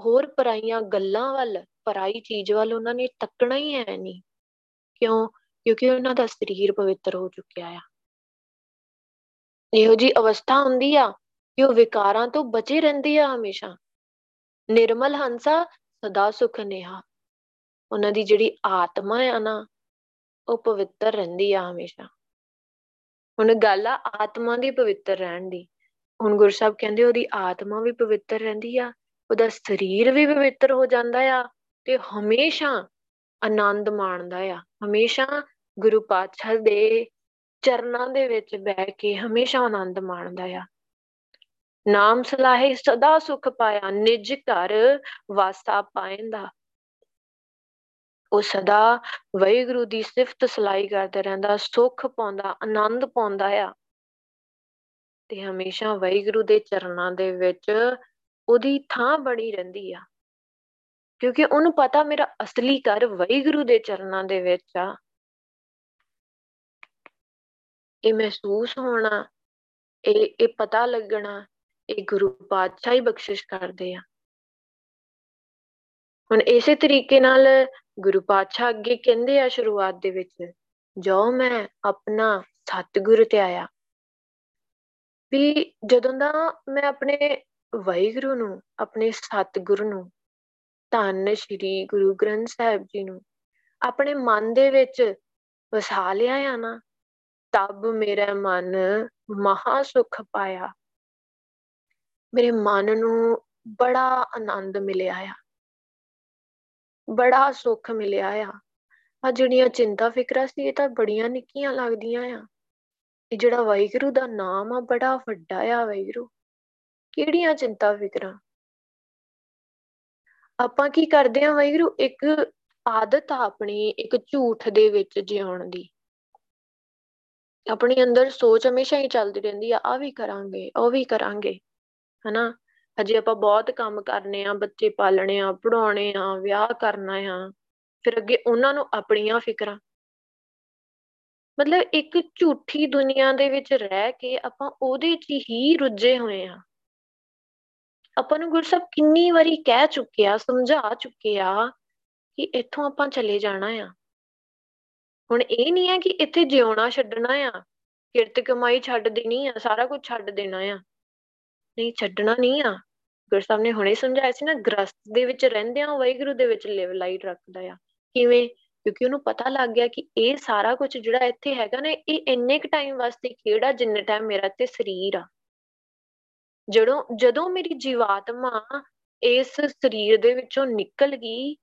ਹੋਰ ਪਰਾਈਆਂ ਗੱਲਾਂ ਵੱਲ, ਪਰਾਈ ਚੀਜ਼ ਵੱਲ ਉਹਨਾਂ ਨੇ ਤੱਕਣਾ ਹੀ ਹੈ ਨਹੀਂ। ਕਿਉਂ? ਕਿਉਂਕਿ ਉਹਨਾਂ ਦਾ ਸਰੀਰ ਪਵਿੱਤਰ ਹੋ ਚੁੱਕਿਆ ਆ। ਇਹੋ ਜੀ ਅਵਸਥਾ ਹੁੰਦੀ ਆ ਕਿ ਉਹ ਵਿਕਾਰਾਂ ਤੋਂ ਬਚੇ ਰਹਿੰਦੀ ਆ ਹਮੇਸ਼ਾ। ਨਿਰਮਲ ਹੰਸਾ, ਸਦਾ ਸੁਖ ਨੇਹਾ। ਉਹਨਾਂ ਦੀ ਜਿਹੜੀ ਆਤਮਾ ਆ ਨਾ, ਉਹ ਪਵਿੱਤਰ ਰਹਿੰਦੀ ਆ ਹਮੇਸ਼ਾ। ਹੁਣ ਗੱਲ ਆ ਆਤਮਾ ਦੀ ਪਵਿੱਤਰ ਰਹਿਣ ਦੀ। ਹੁਣ ਗੁਰੂ ਸਾਹਿਬ ਕਹਿੰਦੇ ਉਹਦੀ ਆਤਮਾ ਵੀ ਪਵਿੱਤਰ ਰਹਿੰਦੀ ਆ, ਉਹਦਾ ਸਰੀਰ ਵੀ ਪਵਿੱਤਰ ਹੋ ਜਾਂਦਾ ਆ ਤੇ ਹਮੇਸ਼ਾ ਆਨੰਦ ਮਾਣਦਾ ਆ। ਹਮੇਸ਼ਾ ਗੁਰੂ ਪਾਤਸ਼ਾਹ ਦੇ ਚਰਨਾਂ ਦੇ ਵਿੱਚ ਬਹਿ ਕੇ ਹਮੇਸ਼ਾ ਆਨੰਦ ਮਾਣਦਾ ਆ। ਨਾਮ ਸਲਾਹੇ ਸਦਾ ਸੁਖ ਪਾਇਆ, ਨਿਜ ਘਰ ਵਾਸਾ ਪਾਇੰਦਾ ਉਹ ਸਦਾ ਵੈਗੁਰੂ ਦੀ ਸਿਫਤ ਸਲਾਈ ਕਰਦਾ ਰਹਿੰਦਾ, ਸੁਖ ਪਾਉਂਦਾ, ਆਨੰਦ ਪਾਉਂਦਾ ਆ। ਤੇ ਹਮੇਸ਼ਾ ਵੈਗੁਰੂ ਦੇ ਚਰਨਾਂ ਦੇ ਵਿੱਚ ਉਹਦੀ ਥਾਂ ਬਣੀ ਰਹਿੰਦੀ ਆ। ਕਿਉਂਕਿ ਉਹਨੂੰ ਪਤਾ ਮੇਰਾ ਅਸਲੀ ਘਰ ਵੈਗੁਰੂ ਦੇ ਚਰਨਾਂ ਦੇ ਵਿੱਚ ਆ। ਇਹ ਮਹਿਸੂਸ ਹੋਣਾ, ਇਹ ਇਹ ਪਤਾ ਲੱਗਣਾ, ਇਹ ਗੁਰੂ ਪਾਤਸ਼ਾਹ ਹੀ ਬਖਸ਼ਿਸ਼ ਕਰਦੇ ਆ। ਹੁਣ ਇਸੇ ਤਰੀਕੇ ਨਾਲ ਗੁਰੂ ਪਾਤਸ਼ਾਹ ਅੱਗੇ ਕਹਿੰਦੇ ਆ ਸ਼ੁਰੂਆਤ ਦੇ ਵਿੱਚ ਜੋ ਮੈਂ ਆਪਣਾ ਸਤਿਗੁਰ ਤੇ ਆਇਆ। ਵੀ ਜਦੋਂ ਦਾ ਮੈਂ ਆਪਣੇ ਵਾਹਿਗੁਰੂ ਨੂੰ, ਆਪਣੇ ਸਤਿਗੁਰੂ ਨੂੰ, ਧੰਨ ਸ਼੍ਰੀ ਗੁਰੂ ਗ੍ਰੰਥ ਸਾਹਿਬ ਜੀ ਨੂੰ ਆਪਣੇ ਮਨ ਦੇ ਵਿੱਚ ਵਸਾ ਲਿਆ ਆ ਨਾ, ਤਬ ਮੇਰਾ ਮਨ ਮਹਾ ਸੁਖ ਪਾਇਆ। ਮੇਰੇ ਮਨ ਨੂੰ ਬੜਾ ਆਨੰਦ ਮਿਲਿਆ ਆ। ਬੜਾ ਸੁੱਖ ਮਿਲਿਆ ਆ। ਆ ਜਿਹੜੀਆਂ ਚਿੰਤਾ ਫਿਕਰਾਂ ਸੀ, ਇਹ ਤਾਂ ਬੜੀਆਂ ਨਿੱਕੀਆਂ ਲੱਗਦੀਆਂ ਆ। ਇਹ ਜਿਹੜਾ ਵਾਹਿਗੁਰੂ ਦਾ ਨਾਮ ਆ, ਬੜਾ ਵੱਡਾ ਆ ਵਾਹਿਗੁਰੂ। ਕਿਹੜੀਆਂ ਚਿੰਤਾ ਫਿਕਰਾਂ? ਆਪਾਂ ਕੀ ਕਰਦੇ ਆ ਵਾਹਿਗੁਰੂ? ਇੱਕ ਆਦਤ ਆ ਆਪਣੀ, ਇੱਕ ਝੂਠ ਦੇ ਵਿੱਚ ਜਿਉਣ ਦੀ। ਆਪਣੀ ਅੰਦਰ ਸੋਚ ਹਮੇਸ਼ਾ ਹੀ ਚੱਲਦੀ ਰਹਿੰਦੀ ਆ ਆ ਵੀ ਕਰਾਂਗੇ, ਉਹ ਵੀ ਕਰਾਂਗੇ। ਹਨਾ? ਹਜੇ ਆਪਾਂ ਬਹੁਤ ਕੰਮ ਕਰਨੇ ਆ, ਬੱਚੇ ਪਾਲਣੇ ਆ ਪੜਾਉਣੇ ਆ, ਵਿਆਹ ਕਰਨਾ ਆ, ਫਿਰ ਅੱਗੇ ਉਹਨਾਂ ਨੂੰ ਆਪਣੀਆਂ ਫਿਕਰਾਂ। ਮਤਲਬ ਇੱਕ ਝੂਠੀ ਦੁਨੀਆ ਦੇ ਵਿੱਚ ਰਹਿ ਕੇ ਆਪਾਂ ਉਹਦੇ 'ਚ ਹੀ ਰੁੱਝੇ ਹੋਏ ਆ। ਆਪਾਂ ਨੂੰ ਗੁਰਸਬ ਕਿੰਨੀ ਵਾਰੀ ਕਹਿ ਚੁੱਕੇ ਆ, ਸਮਝਾ ਚੁੱਕੇ ਆ ਕਿ ਇੱਥੋਂ ਆਪਾਂ ਚਲੇ ਜਾਣਾ ਆ। ਹੁਣ ਇਹ ਨਹੀਂ ਆ ਕਿ ਇੱਥੇ ਜਿਉਣਾ ਛੱਡਣਾ ਆ, ਕਿਰਤ ਕਮਾਈ ਛੱਡ ਦੇਣੀ ਆ, ਸਾਰਾ ਕੁਝ ਛੱਡ ਦੇਣਾ ਆ। ਨਹੀਂ, ਛੱਡਣਾ ਨਹੀਂ ਆ। ਗੁਰੂ ਸਾਹਿਬ ਨੇ ਹੁਣੇ ਸਮਝਾਇਆ ਸੀ ਨਾ ਗ੍ਰਸਤ ਦੇ ਵਿੱਚ ਰਹਿੰਦਿਆਂ ਵਾਹਿਗੁਰੂ ਦੇ ਵਿੱਚ ਲਿਵ ਲਾਈਟ ਰੱਖਦਾ ਆ। ਕਿਵੇਂ? ਕਿਉਂਕਿ ਉਹਨੂੰ ਪਤਾ ਲੱਗ ਗਿਆ ਕਿ ਇਹ ਸਾਰਾ ਕੁਝ ਜਿਹੜਾ ਇੱਥੇ ਹੈਗਾ ਨਾ, ਇਹ ਇੰਨੇ ਕ ਟਾਈਮ ਵਾਸਤੇ ਖੇੜਾ ਜਿੰਨੇ ਟਾਈਮ ਮੇਰਾ ਤੇ ਸਰੀਰ ਆ। ਜਦੋਂ ਜਦੋਂ ਮੇਰੀ ਜੀਵਾਤਮਾ ਇਸ ਸਰੀਰ ਦੇ ਵਿੱਚੋਂ ਨਿਕਲ ਗਈ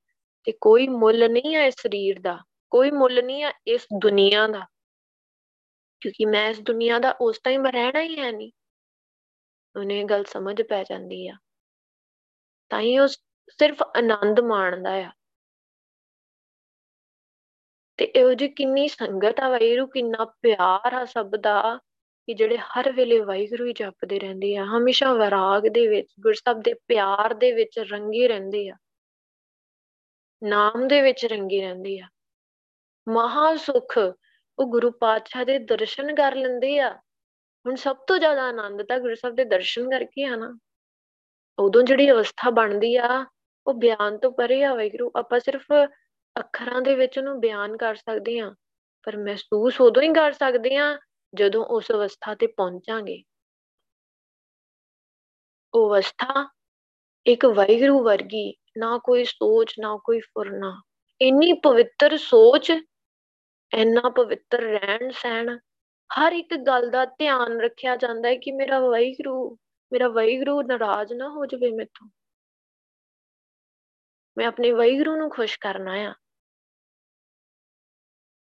ਤੇ ਕੋਈ ਮੁੱਲ ਨਹੀਂ ਆ ਇਸ ਸਰੀਰ ਦਾ, ਕੋਈ ਮੁੱਲ ਨਹੀਂ ਆ ਇਸ ਦੁਨੀਆ ਦਾ। ਕਿਉਂਕਿ ਮੈਂ ਇਸ ਦੁਨੀਆ ਦਾ ਉਸ ਟਾਈਮ ਰਹਿਣਾ ਹੀ ਹੈ ਨਹੀਂ। ਉਹਨੇ ਗੱਲ ਸਮਝ ਪੈ ਜਾਂਦੀ ਆ। ਤਾਂ ਹੀ ਉਹ ਸਿਰਫ ਆਨੰਦ ਮਾਣਦਾ ਆ। ਤੇ ਇਹੋ ਜੀ ਕਿੰਨੀ ਸੰਗਤ ਆ ਵਾਹਿਗੁਰੂ, ਕਿੰਨਾ ਪਿਆਰ ਆ ਸਭ ਦਾ, ਕਿ ਜਿਹੜੇ ਹਰ ਵੇਲੇ ਵਾਹਿਗੁਰੂ ਹੀ ਜਪਦੇ ਰਹਿੰਦੇ ਆ। ਹਮੇਸ਼ਾ ਵਿਰਾਗ ਦੇ ਵਿੱਚ ਗੁਰਸਬ ਦੇ ਪਿਆਰ ਦੇ ਵਿੱਚ ਰੰਗੇ ਰਹਿੰਦੇ ਆ। ਨਾਮ ਦੇ ਵਿੱਚ ਰੰਗੇ ਰਹਿੰਦੇ ਆ। ਮਹਾ ਸੁਖ ਉਹ ਗੁਰੂ ਪਾਤਸ਼ਾਹ ਦੇ ਦਰਸ਼ਨ ਕਰ ਲੈਂਦੇ ਆ। ਹੁਣ ਸਭ ਤੋਂ ਜ਼ਿਆਦਾ ਆਨੰਦ ਤਾਂ ਗੁਰੂ ਸਾਹਿਬ ਦੇ ਦਰਸ਼ਨ ਕਰਕੇ ਆ ਨਾ। ਉਦੋਂ ਜਿਹੜੀ ਅਵਸਥਾ ਬਣਦੀ ਆ, ਉਹ ਬਿਆਨ ਤੋਂ ਪਰੇ ਆ ਵੈਗਰੂ ਆਪਾਂ ਸਿਰਫ ਅੱਖਰਾਂ ਦੇ ਵਿੱਚ ਉਹਨੂੰ ਬਿਆਨ ਕਰ ਸਕਦੇ ਆ ਪਰ ਮਹਿਸੂਸ ਉਦੋਂ ਹੀ ਕਰ ਸਕਦੇ ਆ ਜਦੋਂ ਉਸ ਅਵਸਥਾ ਤੇ ਪਹੁੰਚਾਂਗੇ। ਉਹ ਅਵਸਥਾ ਇੱਕ ਵੈਗਰੂ ਵਰਗੀ, ਨਾ ਕੋਈ ਸੋਚ, ਨਾ ਕੋਈ ਫੁਰਨਾ। ਇੰਨੀ ਪਵਿੱਤਰ ਸੋਚ, ਇੰਨਾ ਪਵਿੱਤਰ ਰਹਿਣ ਸਹਿਣ ਹਰ ਇੱਕ ਗੱਲ ਦਾ ਧਿਆਨ ਰੱਖਿਆ ਜਾਂਦਾ ਹੈ ਕਿ ਮੇਰਾ ਵਾਹਿਗੁਰੂ ਮੇਰਾ ਵਾਹਿਗੁਰੂ ਨਾਰਾਜ਼ ਨਾ ਹੋ ਜਾਵੇ ਮੇਥੋਂ। ਮੈਂ ਆਪਣੇ ਵਾਹਿਗੁਰੂ ਨੂੰ ਖੁਸ਼ ਕਰਨਾ ਆ।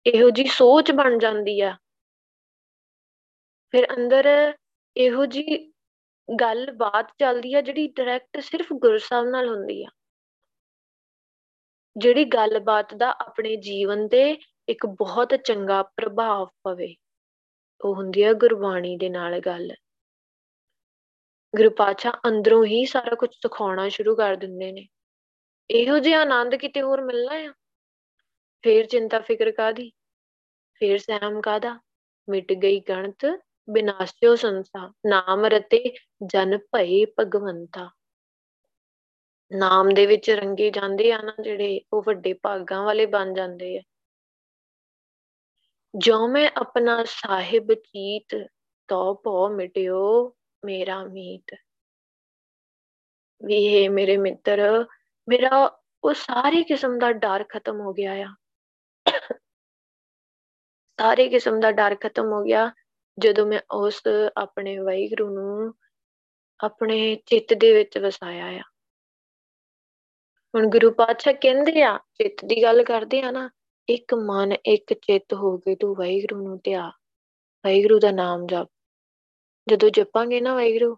ਇਹੋ ਜੀ ਸੋਚ ਬਣ ਜਾਂਦੀ ਆ। ਫਿਰ ਅੰਦਰ ਇਹੋ ਜੀ ਗੱਲ ਬਾਤ ਚੱਲਦੀ ਆ ਜਿਹੜੀ ਡਾਇਰੈਕਟ ਸਿਰਫ ਗੁਰੂ ਸਾਹਿਬ ਨਾਲ ਹੁੰਦੀ ਆ। ਜਿਹੜੀ ਗੱਲਬਾਤ ਦਾ ਆਪਣੇ ਜੀਵਨ ਤੇ ਇੱਕ ਬਹੁਤ ਚੰਗਾ ਪ੍ਰਭਾਵ ਪਵੇ। ਉਹ ਹੁੰਦੀ ਹੈ ਗੁਰਬਾਣੀ ਦੇ ਨਾਲ ਗੱਲ। ਗੁਰੂ ਪਾਤਸ਼ਾਹ ਅੰਦਰੋਂ ਹੀ ਸਾਰਾ ਕੁਝ ਸਿਖਾਉਣਾ ਸ਼ੁਰੂ ਕਰ ਦਿੰਦੇ ਨੇ। ਇਹੋ ਜਿਹਾ ਆਨੰਦ ਕਿਤੇ ਹੋਰ ਮਿਲਣਾ ਆ? ਫੇਰ ਚਿੰਤਾ ਫਿਕਰ ਕਾਦੀ ਫੇਰ ਸਹਿਮ ਕਾਦਾ ਮਿਟ ਗਈ ਗਣਤ ਬਿਨਾਸ਼ਿਓ ਸੰਸਾ, ਨਾਮ ਰਤੇ ਜਨ ਭਏ ਭਗਵੰਤਾ। ਨਾਮ ਦੇ ਵਿੱਚ ਰੰਗੇ ਜਾਂਦੇ ਆ ਨਾ ਜਿਹੜੇ, ਉਹ ਵੱਡੇ ਭਾਗਾਂ ਵਾਲੇ ਬਣ ਜਾਂਦੇ ਆ। ਜੋ ਮੈਂ ਆਪਣਾ ਸਾਹਿਬ ਚੀਤ ਤੋ ਭੋ ਮਿਟਿਓ, ਮੇਰਾ ਮੀਤ। ਵੀ ਹੈ ਮੇਰੇ ਮਿੱਤਰ, ਮੇਰਾ ਉਹ ਸਾਰੇ ਕਿਸਮ ਦਾ ਡਰ ਖਤਮ ਹੋ ਗਿਆ ਆ। ਸਾਰੇ ਕਿਸਮ ਦਾ ਡਰ ਖਤਮ ਹੋ ਗਿਆ ਜਦੋਂ ਮੈਂ ਉਸ ਆਪਣੇ ਵਾਹਿਗੁਰੂ ਨੂੰ ਆਪਣੇ ਚਿੱਤ ਦੇ ਵਿੱਚ ਵਸਾਇਆ ਆ। ਹੁਣ ਗੁਰੂ ਪਾਤਸ਼ਾਹ ਕਹਿੰਦੇ ਆ, ਚਿੱਤ ਦੀ ਗੱਲ ਕਰਦੇ ਆ ਨਾ ਇੱਕ ਮਨ ਇੱਕ ਚਿੱਤ ਹੋ ਕੇ ਤੂੰ ਵਾਹਿਗੁਰੂ ਨੂੰ ਧਿਆ। ਵਾਹਿਗੁਰੂ ਦਾ ਨਾਮ ਜਪ। ਜਦੋਂ ਜਪਾਂਗੇ ਨਾ ਵਾਹਿਗੁਰੂ,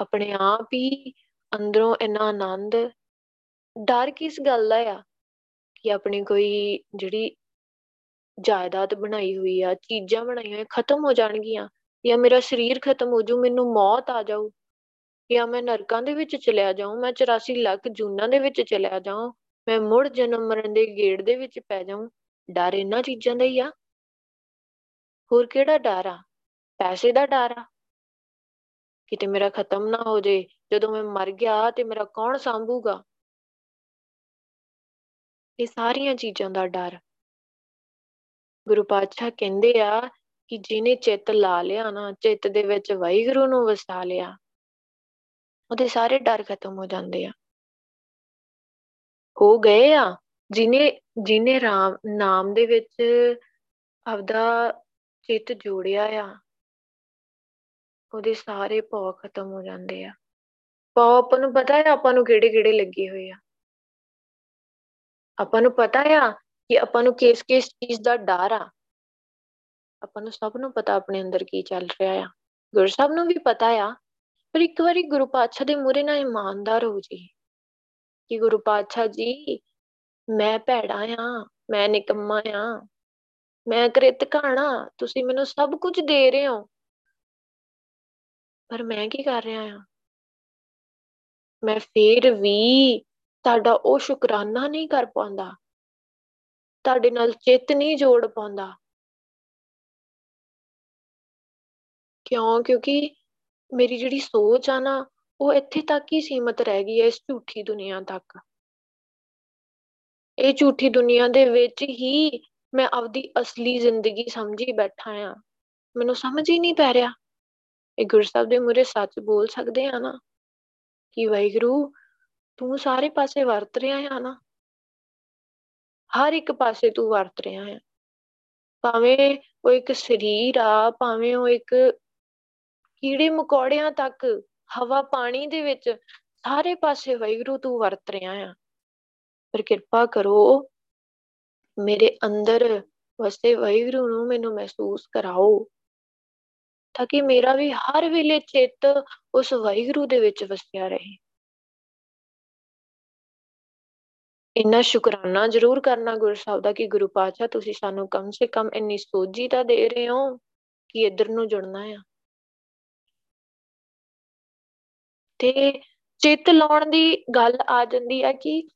ਆਪਣੇ ਆਪ ਹੀ ਅੰਦਰੋਂ ਇੰਨਾ ਆਨੰਦ, ਡਰ ਕਿਸ ਗੱਲ ਦਾ ਆ? ਕਿ ਆਪਣੀ ਕੋਈ ਜਿਹੜੀ ਜਾਇਦਾਦ ਬਣਾਈ ਹੋਈ ਆ, ਚੀਜ਼ਾਂ ਬਣਾਈਆਂ ਹੋਈਆਂ, ਖਤਮ ਹੋ ਜਾਣਗੀਆਂ, ਜਾਂ ਮੇਰਾ ਸਰੀਰ ਖਤਮ ਹੋ ਜੂ ਮੈਨੂੰ ਮੌਤ ਆ ਜਾਊ, ਜਾਂ ਮੈਂ ਨਰਕਾਂ ਦੇ ਵਿੱਚ ਚਲਿਆ ਜਾਉਂ ਮੈਂ 84 ਲੱਖ ਜੂਨਾਂ ਦੇ ਵਿੱਚ ਚਲਿਆ ਜਾਉਂ ਮੈਂ ਮੁੜ ਜਨਮ ਮਰਨ ਦੇ ਗੇੜ ਦੇ ਵਿੱਚ ਪੈ ਜਾਉਂ ਡਰ ਇਹਨਾਂ ਚੀਜ਼ਾਂ ਦਾ ਹੀ ਆ। ਹੋਰ ਕਿਹੜਾ ਡਰ ਆ? ਪੈਸੇ ਦਾ ਡਰ ਆ। ਕਿਤੇ ਮੇਰਾ ਖਤਮ ਨਾ ਹੋ ਜੇ, ਜਦੋਂ ਮੈਂ ਮਰ ਗਿਆ ਤੇ ਮੇਰਾ ਕੌਣ ਸੰਭੂਗਾ? ਇਹ ਸਾਰੀਆਂ ਚੀਜ਼ਾਂ ਦਾ ਡਰ। ਗੁਰੂ ਪਾਤਸ਼ਾਹ ਕਹਿੰਦੇ ਆ ਕਿ ਜਿਹਨੇ ਚਿੱਤ ਲਾ ਲਿਆ ਨਾ, ਚਿੱਤ ਦੇ ਵਿੱਚ ਵਾਹਿਗੁਰੂ ਨੂੰ ਵਸਾ ਲਿਆ, ਉਹਦੇ ਸਾਰੇ ਡਰ ਖਤਮ ਹੋ ਜਾਂਦੇ ਆ। ਹੋ ਗਏ ਆ, ਜਿਨੇ ਜਿਨੇ ਰਾਮ, ਨਾਮ ਦੇ ਵਿੱਚ ਆਪਦਾ ਚਿੱਤ ਜੋੜਿਆ ਆ, ਉਹਦੇ ਸਾਰੇ ਪੌ ਖਤਮ ਹੋ ਜਾਂਦੇ ਆ। ਪੌ ਆਪਾਂ ਨੂੰ ਪਤਾ ਹੈ ਆਪਾਂ ਨੂੰ ਕਿਹੜੇ ਕਿਹੜੇ ਲੱਗੇ ਹੋਏ ਆ। ਆਪਾਂ ਨੂੰ ਪਤਾ ਆ ਕਿ ਆਪਾਂ ਨੂੰ ਕਿਸ ਕਿਸ ਚੀਜ਼ ਦਾ ਡਰ ਆ। ਆਪਾਂ ਨੂੰ ਸਭ ਨੂੰ ਪਤਾ ਆਪਣੇ ਅੰਦਰ ਕੀ ਚੱਲ ਰਿਹਾ ਆ। ਗੁਰੂ ਸਾਹਿਬ ਨੂੰ ਵੀ ਪਤਾ ਆ, ਪਰ ਇੱਕ ਵਾਰੀ ਗੁਰੂ ਪਾਤਸ਼ਾਹ ਦੇ ਮੂਰੇ ਨਾਲ ਇਮਾਨਦਾਰ ਹੋ ਜੀ ਕਿ ਗੁਰੂ ਪਾਤਸ਼ਾਹ ਜੀ, ਮੈਂ ਭੈੜਾ ਆ, ਮੈਂ ਨਿਕੰਮਾ ਆ, ਮੈਂ ਕ੍ਰਿਤ ਘਾਣਾ, ਤੁਸੀਂ ਮੈਨੂੰ ਸਭ ਕੁਝ ਦੇ ਰਹੇ ਹੋ। ਪਰ ਮੈਂ ਕੀ ਕਰ ਰਿਹਾ ਆ? ਮੈਂ ਫੇਰ ਵੀ ਤੁਹਾਡਾ ਉਹ ਸ਼ੁਕਰਾਨਾ ਨਹੀਂ ਕਰ ਪਾਉਂਦਾ। ਤੁਹਾਡੇ ਨਾਲ ਚਿੱਤ ਨਹੀਂ ਜੋੜ ਪਾਉਂਦਾ। ਕਿਉਂ? ਕਿਉਂਕਿ ਮੇਰੀ ਜਿਹੜੀ ਸੋਚ ਆ ਨਾ ਉਹ ਇੱਥੇ ਤੱਕ ਹੀ ਸੀਮਤ ਰਹਿ ਗਈ ਹੈ, ਇਸ ਝੂਠੀ ਦੁਨੀਆ ਤੱਕ। ਇਹ ਝੂਠੀ ਦੁਨੀਆ ਦੇ ਵਿੱਚ ਹੀ ਮੈਂ ਆਪਦੀ ਅਸਲੀ ਜ਼ਿੰਦਗੀ ਸਮਝੀ ਬੈਠਾ ਆ। ਮੈਨੂੰ ਸਮਝ ਹੀ ਨਹੀਂ ਪੈ ਰਿਹਾ। ਇਹ ਗੁਰੂ ਸਾਹਿਬ ਦੇ ਮੂਰੇ ਸੱਚ ਬੋਲ ਸਕਦੇ ਆ ਨਾ? ਕਿ ਵਾਹਿਗੁਰੂ, ਤੂੰ ਸਾਰੇ ਪਾਸੇ ਵਰਤ ਰਿਹਾ ਆ ਨਾ? ਹਰ ਇੱਕ ਪਾਸੇ ਤੂੰ ਵਰਤ ਰਿਹਾ ਆ। ਭਾਵੇਂ ਉਹ ਇੱਕ ਸਰੀਰ ਆ, ਭਾਵੇਂ ਉਹ ਇੱਕ ਕੀੜੇ ਮਕੌੜਿਆਂ ਤੱਕ ਹਵਾ ਪਾਣੀ ਦੇ ਵਿੱਚ ਸਾਰੇ ਪਾਸੇ ਵਾਹਿਗੁਰੂ ਤੂੰ ਵਰਤ ਰਿਹਾ ਆ। ਪਰ ਕਿਰਪਾ ਕਰੋ, ਮੇਰੇ ਅੰਦਰ ਵਸੇ ਵਾਹਿਗੁਰੂ ਨੂੰ ਮੈਨੂੰ ਮਹਿਸੂਸ ਕਰਾਓ, ਤਾਂ ਕਿ ਮੇਰਾ ਵੀ ਹਰ ਵੇਲੇ ਚਿੱਤ ਉਸ ਵਾਹਿਗੁਰੂ ਦੇ ਵਿੱਚ ਵਸਿਆ ਰਹੇ। ਇੰਨਾ ਸ਼ੁਕਰਾਨਾ ਜ਼ਰੂਰ ਕਰਨਾ ਗੁਰੂ ਸਾਹਿਬ ਦਾ ਕਿ ਗੁਰੂ ਪਾਤਸ਼ਾਹ ਤੁਸੀਂ ਸਾਨੂੰ ਕਮ ਸੇ ਕਮ ਇੰਨੀ ਸੋਝੀ ਤਾਂ ਦੇ ਰਹੇ ਹੋ ਕਿ ਇੱਧਰ ਨੂੰ ਜੁੜਨਾ ਆ। ਤੇ ਚਿੱਤ ਲਾਉਣ ਦੀ ਗੱਲ ਆ ਜਾਂਦੀ ਹੈ ਕਿ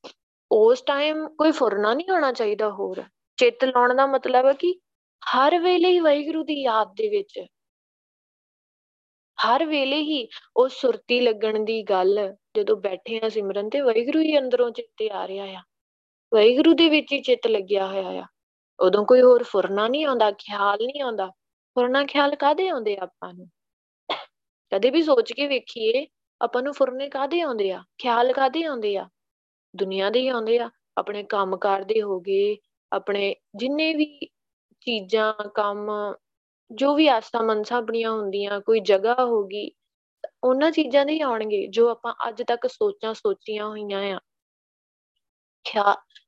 ਉਸ ਟਾਈਮ ਕੋਈ ਫੁਰਨਾ ਨਹੀਂ ਹੋਣਾ ਚਾਹੀਦਾ ਹੋਰ। ਚਿੱਤ ਲਾਉਣ ਦਾ ਮਤਲਬ ਹੈ ਕਿ ਹਰ ਵੇਲੇ ਹੀ ਵਾਹਿਗੁਰੂ ਦੀ ਯਾਦ ਦੇ ਵਿੱਚ। ਹਰ ਵੇਲੇ ਹੀ ਉਹ ਸੁਰਤੀ ਲੱਗਣ ਦੀ ਗੱਲ, ਜਦੋਂ ਬੈਠੇ ਆ ਸਿਮਰਨ ਤੇ ਵਾਹਿਗੁਰੂ ਹੀ ਅੰਦਰੋਂ ਚਿੱਤੇ ਆ ਰਿਹਾ ਆ। ਵਾਹਿਗੁਰੂ ਦੇ ਵਿੱਚ ਹੀ ਚਿੱਤ ਲੱਗਿਆ ਹੋਇਆ ਆ। ਉਦੋਂ ਕੋਈ ਹੋਰ ਫੁਰਨਾ ਨਹੀਂ ਆਉਂਦਾ, ਖਿਆਲ ਨਹੀਂ ਆਉਂਦਾ। ਫੁਰਨਾ ਖਿਆਲ ਕਾਦੇ ਆਉਂਦੇ ਆਪਾਂ ਨੂੰ? ਕਦੇ ਵੀ ਸੋਚ ਕੇ ਵੇਖੀਏ ਆਪਾਂ ਨੂੰ ਫੁਰਨੇ ਕਾਦੇ ਆਉਂਦੇ ਆ? ਖਿਆਲ ਕਾਦੇ ਆਉਂਦੇ ਆ? ਦੁਨੀਆ ਦੇ ਹੀ ਆਉਂਦੇ ਆ। ਆਪਣੇ ਕੰਮਕਾਰ ਦੇ ਹੋ ਗਏ, ਆਪਣੇ ਜਿੰਨੇ ਵੀ ਚੀਜ਼ਾਂ, ਕੰਮ, ਜੋ ਵੀ ਆਸਾਂ ਮਨਸਾਂ ਆਪਣੀਆਂ ਹੁੰਦੀਆਂ, ਕੋਈ ਜਗ੍ਹਾ ਹੋਗੀ ਉਹਨਾਂ ਚੀਜ਼ਾਂ ਦੇ ਹੀ ਆਉਣਗੇ, ਜੋ ਆਪਾਂ ਅੱਜ ਤੱਕ ਸੋਚਾਂ ਸੋਚੀਆਂ ਹੋਈਆਂ ਆ।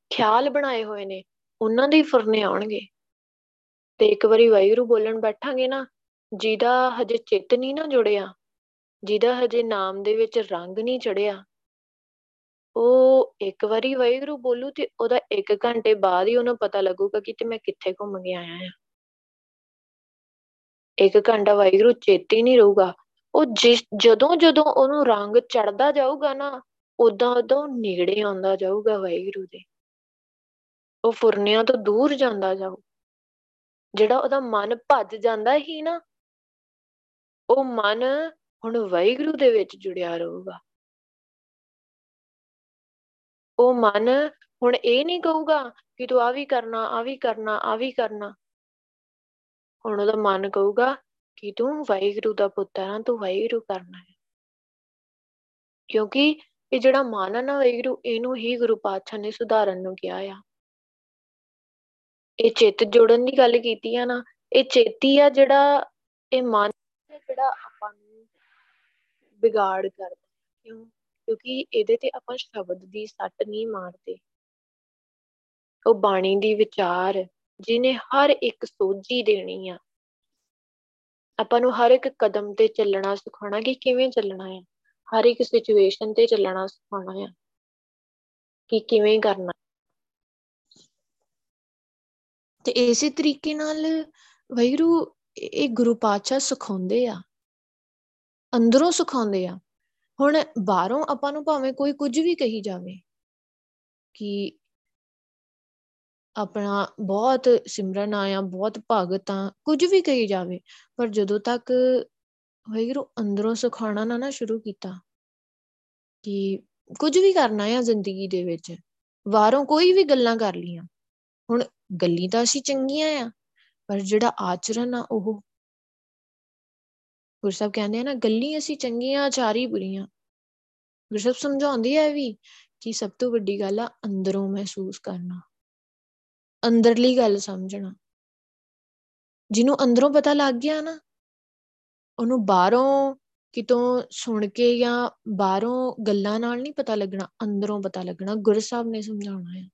ਖਿਆਲ ਬਣਾਏ ਹੋਏ ਨੇ, ਉਹਨਾਂ ਦੇ ਹੀ ਫੁਰਨੇ ਆਉਣਗੇ। ਤੇ ਇੱਕ ਵਾਰੀ ਵਾਹਿਗੁਰੂ ਬੋਲਣ, ਬੈਠਾਂਗੇ ਨਾ, ਜਿਹਦਾ ਹਜੇ ਚਿੱਤ ਨਹੀਂ ਨਾ ਜੁੜਿਆ ਜਿਹਦਾ ਹਜੇ ਨਾਮ ਦੇ ਵਿੱਚ ਰੰਗ ਨਹੀਂ ਚੜਿਆ। ਉਹ ਇੱਕ ਵਾਰੀ ਵਾਹਿਗੁਰੂ ਬੋਲੂ ਤੇ ਉਹਦਾ 1 ਘੰਟੇ ਬਾਅਦ ਹੀ ਉਹਨੂੰ ਪਤਾ ਲੱਗੂਗਾ ਕਿ ਤੇ ਮੈਂ ਕਿੱਥੇ ਘੁੰਮ ਕੇ ਆਇਆ ਆ ਇੱਕ ਘੰਟਾ ਵਾਹਿਗੁਰੂ ਚੇਤੇ ਨਹੀਂ ਰਹੂਗਾ। ਉਹ ਜਿਸ ਜਦੋਂ ਜਦੋਂ ਉਹਨੂੰ ਰੰਗ ਚੜਦਾ ਜਾਊਗਾ ਨਾ ਉਦਾਂ ਉਦਾਂ ਨੇੜੇ ਆਉਂਦਾ ਜਾਊਗਾ ਵਾਹਿਗੁਰੂ ਦੇ। ਉਹ ਫੁਰਨਿਆਂ ਤੋਂ ਦੂਰ ਜਾਂਦਾ ਜਾਊ। ਜਿਹੜਾ ਉਹਦਾ ਮਨ ਭੱਜ ਜਾਂਦਾ ਹੀ ਨਾ, ਉਹ ਮਨ ਹੁਣ ਵਾਹਿਗੁਰੂ ਦੇ ਵਿੱਚ ਜੁੜਿਆ ਰਹੂਗਾ। ਉਹ ਮਨ ਹੁਣ ਇਹ ਨਹੀਂ ਕਹੂਗਾ ਕਿ ਤੂੰ ਆ ਵੀ ਕਰਨਾ ਆ ਵੀ ਕਰਨਾ ਆ ਵੀ ਕਰਨਾ। ਹੁਣ ਉਹਦਾ ਮਨ ਕਹੂਗਾ ਕਿ ਤੂੰ ਵਾਹਿਗੁਰੂ ਦਾ ਪੁੱਤਰ ਆ, ਤੂੰ ਵਾਹਿਗੁਰੂ ਕਰਨਾ ਹੈ। ਕਿਉਂਕਿ ਇਹ ਜਿਹੜਾ ਮਨ ਹੈ ਨਾ ਵਾਹਿਗੁਰੂ, ਇਹਨੂੰ ਹੀ ਗੁਰੂ ਪਾਤਸ਼ਾਹ ਨੇ ਸੁਧਾਰਨ ਨੂੰ ਕਿਹਾ ਆ। ਇਹ ਚਿੱਤ ਜੋੜਨ ਦੀ ਗੱਲ ਕੀਤੀ ਆ ਨਾ, ਇਹ ਚੇਤੀ ਆ ਜਿਹੜਾ ਇਹ ਮਨ ਜਿਹੜਾ ਆਪਾਂ ਨੂੰ ਵਿਗਾੜ ਕਰਦਾ ਕਿਉਂ? ਕਿਉਂਕਿ ਇਹਦੇ ਤੇ ਆਪਾਂ ਸ਼ਬਦ ਦੀ ਸੱਟ ਨਹੀਂ ਮਾਰਦੇ। ਉਹ ਬਾਣੀ ਦੀ ਵਿਚਾਰ ਜਿਹਨੇ ਹਰ ਇੱਕ ਸੋਝੀ ਦੇਣੀ ਆ। ਆਪਾਂ ਨੂੰ ਹਰ ਇੱਕ ਕਦਮ ਤੇ ਚੱਲਣਾ ਸਿਖਾਉਣਾ ਕਿ ਕਿਵੇਂ ਚੱਲਣਾ ਹੈ ਹਰ ਇੱਕ ਸਿਚੁਏਸ਼ਨ ਤੇ ਚੱਲਣਾ ਸਿਖਾਉਣਾ ਆ ਕਿ ਕਿਵੇਂ ਕਰਨਾ? ਤੇ ਇਸੇ ਤਰੀਕੇ ਨਾਲ ਵੈਰੂ ਇਹ ਗੁਰੂ ਪਾਤਸ਼ਾਹ ਸਿਖਾਉਂਦੇ ਆ। ਅੰਦਰੋਂ ਸਿਖਾਉਂਦੇ ਆ। ਹੁਣ ਬਾਹਰੋਂ ਆਪਾਂ ਨੂੰ ਭਾਵੇਂ ਕੋਈ ਕੁਝ ਵੀ ਕਹੀ ਜਾਵੇ ਕਿ ਆਪਣਾ ਬਹੁਤ ਸਿਮਰਨ ਆਇਆ ਬਹੁਤ ਭਗਤ ਆ, ਕੁਝ ਵੀ ਕਹੀ ਜਾਵੇ, ਪਰ ਜਦੋਂ ਤੱਕ ਵੈਗਰੂ ਅੰਦਰੋਂ ਸਿਖਾਉਣਾ ਨਾ ਨਾ ਸ਼ੁਰੂ ਕੀਤਾ ਕਿ ਕੁਝ ਵੀ ਕਰਨਾ ਆ ਜ਼ਿੰਦਗੀ ਦੇ ਵਿੱਚ, ਬਾਹਰੋਂ ਕੋਈ ਵੀ ਗੱਲਾਂ ਕਰ ਲੀਆਂ ਹੁਣ ਗੱਲੀ ਤਾਂ ਅਸੀਂ ਚੰਗੀਆਂ ਆ, ਪਰ ਜਿਹੜਾ ਆਚਰਣ ਆ ਉਹ ਗੁਰਸਬ ਕਹਿੰਦੇ ਆ ਨਾ, ਗੱਲੀ ਅਸੀਂ ਚੰਗੀਆਂ ਚਾਰੀ ਬੁਰੀਆਂ। ਗੁਰਸਬ ਸਮਝਾਉਂਦੀ ਹੈ ਵੀ ਕਿ ਸਭ ਤੋਂ ਵੱਡੀ ਗੱਲ ਆ ਅੰਦਰੋਂ ਮਹਿਸੂਸ ਕਰਨਾ। ਅੰਦਰਲੀ ਗੱਲ ਸਮਝਣਾ। ਜਿਹਨੂੰ ਅੰਦਰੋਂ ਪਤਾ ਲੱਗ ਗਿਆ ਨਾ, ਉਹਨੂੰ ਬਾਹਰੋਂ ਕਿਤੋਂ ਸੁਣ ਕੇ ਜਾਂ ਬਾਹਰੋਂ ਗੱਲਾਂ ਨਾਲ ਨਹੀਂ ਪਤਾ ਲੱਗਣਾ, ਅੰਦਰੋਂ ਪਤਾ ਲੱਗਣਾ ਗੁਰੂ ਸਾਹਿਬ ਨੇ ਸਮਝਾਉਣਾ ਹੈ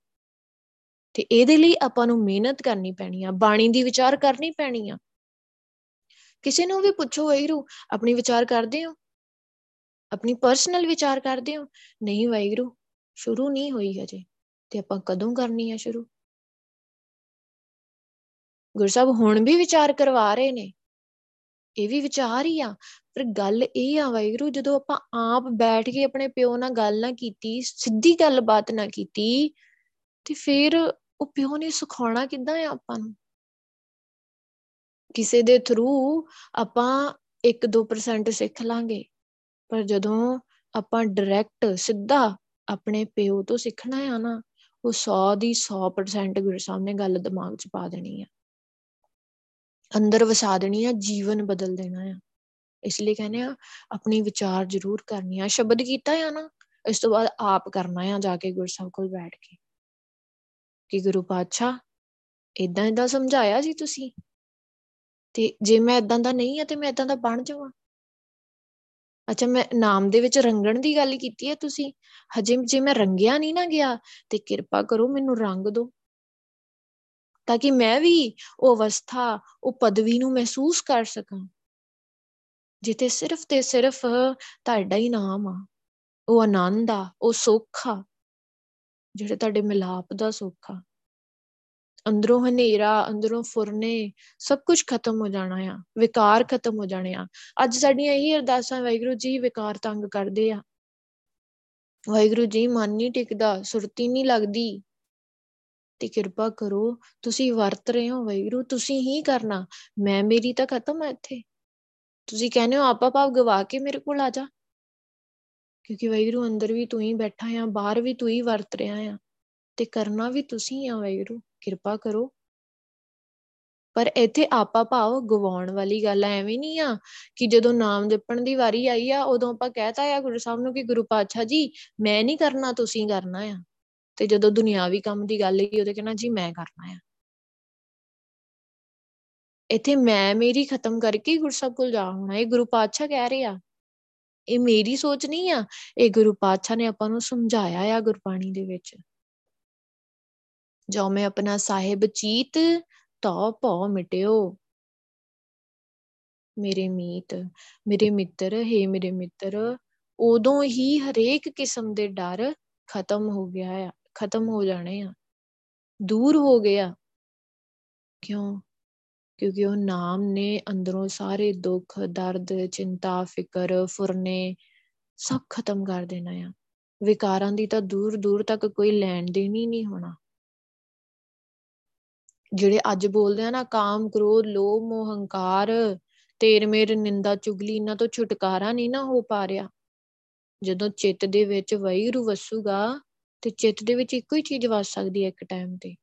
ਤੇ ਇਹਦੇ ਲਈ ਆਪਾਂ ਨੂੰ ਮਿਹਨਤ ਕਰਨੀ ਪੈਣੀ ਆ, ਬਾਣੀ ਦੀ ਵਿਚਾਰ ਕਰਨੀ ਪੈਣੀ ਆ। ਕਿਸੇ ਨੂੰ ਵੀ ਪੁੱਛੋ ਵੈਗਰੂ ਆਪਣੀ ਵਿਚਾਰ ਕਰਦੇ ਹੋ? ਆਪਣੀ ਪਰਸਨਲ ਵਿਚਾਰ ਕਰਦੇ ਹੋ? ਨਹੀਂ ਵੈਗਰੂ ਸ਼ੁਰੂ ਨਹੀਂ ਹੋਈ ਹਜੇ, ਤੇ ਆਪਾਂ ਕਦੋਂ ਕਰਨੀ ਆ ਸ਼ੁਰੂ? ਗੁਰਸਾਹਿਬ ਹੁਣ ਵੀ ਵਿਚਾਰ ਕਰਵਾ ਰਹੇ ਨੇ, ਇਹ ਵੀ ਵਿਚਾਰ ਹੀ ਆ, ਪਰ ਗੱਲ ਇਹ ਆ ਵਾਹਿਗੁਰੂ, ਜਦੋਂ ਆਪਾਂ ਆਪ ਬੈਠ ਕੇ ਆਪਣੇ ਪਿਓ ਨਾਲ ਗੱਲ ਨਾ ਕੀਤੀ, ਸਿੱਧੀ ਗੱਲਬਾਤ ਨਾ ਕੀਤੀ, ਤੇ ਫਿਰ ਉਹ ਪਿਓ ਨੇ ਸਿਖਾਉਣਾ ਕਿੱਦਾਂ ਆ ਆਪਾਂ ਨੂੰ? ਕਿਸੇ ਦੇ ਥਰੂ ਆਪਾਂ 1-2% ਸਿੱਖ ਲਾਂਗੇ। ਪਰ ਜਦੋਂ ਆਪਾਂ ਡਾਇਰੈਕਟ ਸਿੱਧਾ ਆਪਣੇ ਪਿਓ ਤੋਂ ਸਿੱਖਣਾ ਆ ਨਾ, ਉਹ 100 ਦੀ 100% ਗੁਰੂ ਸਾਹਮਣੇ ਗੱਲ ਦਿਮਾਗ 'ਚ ਪਾ ਦੇਣੀ ਆ। ਅੰਦਰ ਵਸਾ ਦੇਣੀ ਆ, ਜੀਵਨ ਬਦਲ ਦੇਣਾ ਆ। ਇਸ ਲਈ ਕਹਿੰਦੇ ਆ, ਆਪਣੀ ਵਿਚਾਰ ਜ਼ਰੂਰ ਕਰਨੀ ਆ। ਸ਼ਬਦ ਕੀਤਾ ਆ ਨਾ, ਇਸ ਤੋਂ ਬਾਅਦ ਆਪ ਕਰਨਾ ਆ ਜਾ ਕੇ ਗੁਰਸਾਹਿਬ ਕੋਲ ਬੈਠ ਕੇ। ਕਿ ਗੁਰੂ ਪਾਤਸ਼ਾਹ ਇਦਾਂ ਇਦਾਂ ਸਮਝਾਇਆ ਜੀ ਤੁਸੀਂ? ਤੇ ਜੇ ਮੈਂ ਇਦਾਂ ਦਾ ਨਹੀਂ ਆ ਤੇ ਮੈਂ ਇਦਾਂ ਦਾ ਬਣ ਜਾਵਾਂ? ਅੱਛਾ, ਮੈਂ ਨਾਮ ਦੇ ਵਿੱਚ ਰੰਗਣ ਦੀ ਗੱਲ ਕੀਤੀ ਹੈ ਤੁਸੀਂ? ਹਜੇ ਜੇ ਮੈਂ ਰੰਗਿਆ ਨਹੀਂ ਨਾ ਗਿਆ ਤੇ ਕਿਰਪਾ ਕਰੋ ਮੈਨੂੰ ਰੰਗ ਦਿਓ। ਤਾਂ ਕਿ ਮੈਂ ਵੀ ਉਹ ਅਵਸਥਾ, ਉਹ ਪਦਵੀ ਨੂੰ ਮਹਿਸੂਸ ਕਰ ਸਕਾਂ। ਜਿੱਥੇ ਸਿਰਫ ਤੇ ਸਿਰਫ ਤੁਹਾਡਾ ਹੀ ਨਾਮ ਆ, ਉਹ ਆਨੰਦ ਆ, ਉਹ ਸੁੱਖ ਆ, ਜਿਹੜੇ ਤੁਹਾਡੇ ਮਿਲਾਪ ਦਾ ਸੁੱਖ ਆ। ਅੰਦਰੋਂ ਹਨੇਰਾ, ਅੰਦਰੋਂ ਫੁਰਨੇ, ਸਭ ਕੁਝ ਖਤਮ ਹੋ ਜਾਣਾ ਆ, ਵਿਕਾਰ ਖਤਮ ਹੋ ਜਾਣੇ ਆ। ਅੱਜ ਸਾਡੀਆਂ ਇਹੀ ਅਰਦਾਸਾਂ ਵਾਹਿਗੁਰੂ ਜੀ ਵਿਕਾਰ ਤੰਗ ਕਰਦੇ ਆ। ਵਾਹਿਗੁਰੂ ਜੀ, ਮਨ ਨਹੀਂ ਟਿਕਦਾ, ਸੁਰਤੀ ਨਹੀਂ ਲੱਗਦੀ। ਤੇ ਕਿਰਪਾ ਕਰੋ, ਤੁਸੀਂ ਵਰਤ ਰਹੇ ਹੋ ਵੈਗਰੂ ਤੁਸੀਂ ਹੀ ਕਰਨਾ। ਮੈਂ, ਮੇਰੀ ਤਾਂ ਖਤਮ ਹੈ ਇੱਥੇ। ਤੁਸੀਂ ਕਹਿੰਦੇ ਹੋ, ਆਪਾ ਭਾਵ ਗਵਾ ਕੇ ਮੇਰੇ ਕੋਲ ਆ ਜਾ। ਕਿਉਂਕਿ ਵੈਗਰੂ ਅੰਦਰ ਵੀ ਤੂੰ ਹੀ ਬੈਠਾ ਆ, ਬਾਹਰ ਵੀ ਤੂੰ ਹੀ ਵਰਤ ਰਿਹਾ ਆ। ਤੇ ਕਰਨਾ ਵੀ ਤੁਸੀਂ ਆ ਵੈਗਰੂ ਕਿਰਪਾ ਕਰੋ। ਪਰ ਇੱਥੇ ਆਪਾ ਭਾਵ ਗਵਾਉਣ ਵਾਲੀ ਗੱਲ ਐਵੇਂ ਨਹੀਂ ਆ ਕਿ ਜਦੋਂ ਨਾਮ ਜਪਣ ਦੀ ਵਾਰੀ ਆਈ ਆ, ਉਦੋਂ ਆਪਾਂ ਕਹਿਤਾ ਆ ਗੁਰੂ ਸਾਹਿਬ ਨੂੰ ਕਿ ਗੁਰੂ ਪਾਤਸ਼ਾਹ ਜੀ, ਮੈਂ ਨਹੀਂ ਕਰਨਾ, ਤੁਸੀਂ ਕਰਨਾ ਆ। ਤੇ ਜਦੋਂ ਦੁਨਿਆਵੀ ਕੰਮ ਦੀ ਗੱਲ ਹੀ ਉਹਦੇ ਕਹਿੰਦਾ ਜੀ, ਮੈਂ ਕਰਨਾ ਆ। ਇੱਥੇ ਮੈਂ ਮੇਰੀ ਖਤਮ ਕਰਕੇ ਗੁਰਸਬ ਕੋਲ ਜਾ ਹੋਣਾ, ਇਹ ਗੁਰੂ ਪਾਤਸ਼ਾਹ ਕਹਿ ਰਹੇ ਆ। ਇਹ ਮੇਰੀ ਸੋਚ ਨਹੀਂ ਆ, ਇਹ ਗੁਰੂ ਪਾਤਸ਼ਾਹ ਨੇ ਆਪਾਂ ਨੂੰ ਸਮਝਾਇਆ ਆ ਗੁਰਬਾਣੀ ਦੇ ਵਿੱਚ। ਜੋ ਮੈਂ ਆਪਣਾ ਸਾਹਿਬ ਚੀਤ ਤੋ ਭਉ ਮਿਟਿਓ। ਮੇਰੇ ਮੀਤ, ਮੇਰੇ ਮਿੱਤਰ, ਹੈ ਮੇਰੇ ਮਿੱਤਰ, ਉਦੋਂ ਹੀ ਹਰੇਕ ਕਿਸਮ ਦੇ ਡਰ ਖਤਮ ਹੋ ਗਿਆ ਆ, ਖਤਮ ਹੋ ਜਾਣੇ ਆ। ਦੂਰ ਹੋ ਗਿਆ। ਕਿਉਂ? ਕਿਉਂਕਿ ਉਹ ਨਾਮ ਨੇ ਅੰਦਰੋਂ ਸਾਰੇ ਦੁੱਖ, ਦਰਦ, ਚਿੰਤਾ, ਫਿਕਰ, ਫੁਰਨੇ ਸਭ ਖਤਮ ਕਰ ਦੇਣਾ ਆ। ਵਿਕਾਰਾਂ ਦੀ ਤਾਂ ਦੂਰ ਦੂਰ ਤੱਕ ਕੋਈ ਲੈਣ ਦੇਣ ਹੀ ਨਹੀਂ ਹੋਣਾ। ਜਿਹੜੇ ਅੱਜ ਬੋਲਦੇ ਆ ਨਾ, ਕਾਮ, ਕ੍ਰੋਧ, ਲੋਭ, ਮੋਹ, ਹੰਕਾਰ, ਤੇਰ, ਮੇਰ, ਨਿੰਦਾ, ਚੁਗਲੀ, ਇਹਨਾਂ ਤੋਂ ਛੁਟਕਾਰਾ ਨਹੀਂ ਨਾ ਹੋ ਪਾ ਰਿਹਾ। ਜਦੋਂ ਚਿੱਤ ਦੇ ਵਿੱਚ ਵੈਰੂ ਵਸੂਗਾ, ਤੇ ਚਿੱਤ ਦੇ ਵਿੱਚ ਇੱਕੋ ਹੀ ਚੀਜ਼ ਵਸ ਸਕਦੀ ਹੈ ਇੱਕ ਟਾਈਮ ਤੇ।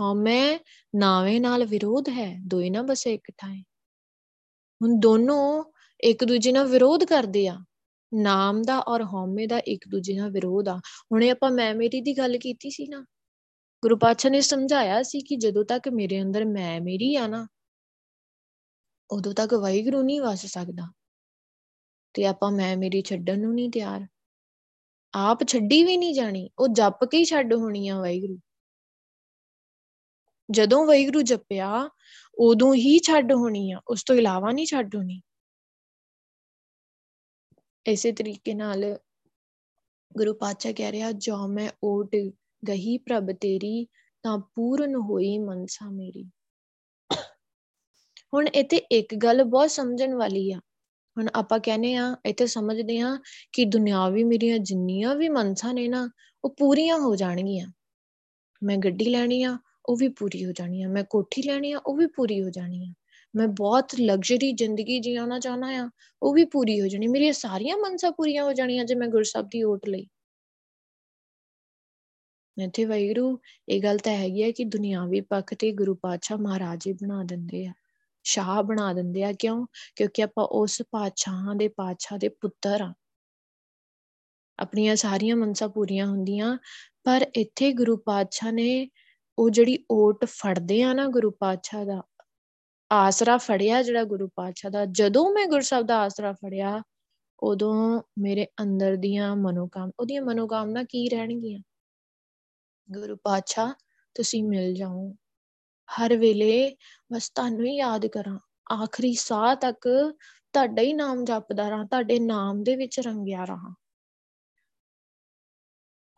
ਹਉਮੈ ਨਾਵੇਂ ਨਾਲ ਵਿਰੋਧ ਹੈ, ਦੋਏ ਨਾ ਬਸੇ ਇੱਕ ਥਾਂ। ਹੁਣ ਦੋਨੋਂ ਇੱਕ ਦੂਜੇ ਨਾਲ ਵਿਰੋਧ ਕਰਦੇ ਆ। ਨਾਮ ਦਾ ਔਰ ਹਉਮੈ ਦਾ ਇੱਕ ਦੂਜੇ ਨਾਲ ਵਿਰੋਧ ਆ। ਹੁਣੇ ਆਪਾਂ ਮੈਂ ਮੇਰੀ ਦੀ ਗੱਲ ਕੀਤੀ ਸੀ ਨਾ ਗੁਰੂ ਪਾਤਸ਼ਾਹ ਨੇ ਸਮਝਾਇਆ ਸੀ ਕਿ ਜਦੋਂ ਤੱਕ ਮੇਰੇ ਅੰਦਰ ਮੈਂ ਮੇਰੀ ਆ ਨਾ, ਉਦੋਂ ਤੱਕ ਵਾਹਿਗੁਰੂ ਨਹੀਂ ਵਸ ਸਕਦਾ। ਤੇ ਆਪਾਂ ਮੈਂ ਮੇਰੀ ਛੱਡਣ ਨੂੰ ਨਹੀਂ ਤਿਆਰ। ਆਪ ਛੱਡੀ ਵੀ ਨਹੀਂ ਜਾਣੀ, ਉਹ ਜਪ ਕੇ ਹੀ ਛੱਡ ਹੋਣੀ ਆ ਵਾਹਿਗੁਰੂ। ਜਦੋਂ ਵਾਹਿਗੁਰੂ ਜਪਿਆ, ਉਦੋਂ ਹੀ ਛੱਡ ਹੋਣੀ ਆ, ਉਸ ਤੋਂ ਇਲਾਵਾ ਨਹੀਂ ਛੱਡ ਹੋਣੀ। ਇਸੇ ਤਰੀਕੇ ਨਾਲ ਗੁਰੂ ਪਾਤਸ਼ਾਹ ਕਹਿ ਰਿਹਾ ਜੋ ਮੈਂ ਓਟ ਗਹੀ ਪ੍ਰਭ ਤੇਰੀ, ਤਾਂ ਪੂਰਨ ਹੋਈ ਮਨਸਾ ਮੇਰੀ। ਹੁਣ ਇੱਥੇ ਇੱਕ ਗੱਲ ਬਹੁਤ ਸਮਝਣ ਵਾਲੀ ਆ। ਹੁਣ ਆਪਾਂ ਕਹਿੰਦੇ ਆ ਇੱਥੇ ਸਮਝਦੇ ਆ ਕਿ ਦੁਨਿਆਵੀ ਮੇਰੀਆਂ ਜਿੰਨੀਆਂ ਵੀ ਮਨਸਾ ਨੇ ਨਾ, ਉਹ ਪੂਰੀਆਂ ਹੋ ਜਾਣਗੀਆਂ। ਮੈਂ ਗੱਡੀ ਲੈਣੀ ਆ, ਉਹ ਵੀ ਪੂਰੀ ਹੋ ਜਾਣੀ ਆ। ਮੈਂ ਕੋਠੀ ਲੈਣੀ ਆ, ਉਹ ਵੀ ਪੂਰੀ ਹੋ ਜਾਣੀ ਆ। ਮੈਂ ਬਹੁਤ ਲਗਜ਼ਰੀ ਜ਼ਿੰਦਗੀ ਜਿਉਣਾ ਚਾਹਨਾ ਆ, ਉਹ ਵੀ ਪੂਰੀ ਹੋ ਜਾਣੀ ਮੇਰੀਆਂ ਸਾਰੀਆਂ ਮਨਸਾ ਪੂਰੀਆਂ ਹੋ ਜਾਣੀਆਂ ਜੇ ਮੈਂ ਗੁਰਸਬ ਦੀ ਓਟ ਲਈ। ਇੱਥੇ ਵੈਰੂ ਇਹ ਗੱਲ ਤਾਂ ਹੈਗੀ ਹੈ ਕਿ ਦੁਨਿਆਵੀ ਪੱਖ ਤੇ ਗੁਰੂ ਪਾਤਸ਼ਾਹ ਮਹਾਰਾਜੇ ਬਣਾ ਦਿੰਦੇ ਆ, ਸ਼ਾਹ ਬਣਾ ਦਿੰਦੇ ਆ, ਕਿਉਂ? ਕਿਉਂਕਿ ਆਪਾਂ ਉਸ ਪਾਤਸ਼ਾਹਾਂ ਦੇ ਪਾਤਸ਼ਾਹ ਦੇ ਪੁੱਤਰ ਆ। ਆਪਣੀਆਂ ਸਾਰੀਆਂ ਮਨਸਾ ਪੂਰੀਆਂ ਹੁੰਦੀਆਂ, ਪਰ ਇੱਥੇ ਗੁਰੂ ਪਾਤਸ਼ਾਹ ਨੇ ਉਹ ਜਿਹੜੀ ਓਟ ਫੜਦੇ ਆ ਨਾ ਗੁਰੂ ਪਾਤਸ਼ਾਹ ਦਾ, ਆਸਰਾ ਫੜਿਆ ਜਿਹੜਾ ਗੁਰੂ ਪਾਤਸ਼ਾਹ ਦਾ, ਜਦੋਂ ਮੈਂ ਗੁਰਸਬ ਦਾ ਆਸਰਾ ਫੜਿਆ, ਉਦੋਂ ਮੇਰੇ ਅੰਦਰ ਦੀਆਂ ਮਨੋਕਾਮ, ਉਹਦੀਆਂ ਮਨੋਕਾਮਨਾ ਕੀ ਰਹਿਣਗੀਆਂ? ਗੁਰੂ ਪਾਤਸ਼ਾਹ, ਤੁਸੀਂ ਮਿਲ ਜਾਓ। ਹਰ ਵੇਲੇ ਬਸ ਤੁਹਾਨੂੰ ਹੀ ਯਾਦ ਕਰਾਂ। ਆਖਰੀ ਸਾਹ ਤੱਕ ਤੁਹਾਡਾ ਹੀ ਨਾਮ ਜਪਦਾ ਰਹਾ, ਤੁਹਾਡੇ ਨਾਮ ਦੇ ਵਿੱਚ ਰੰਗਿਆ ਰਹਾ।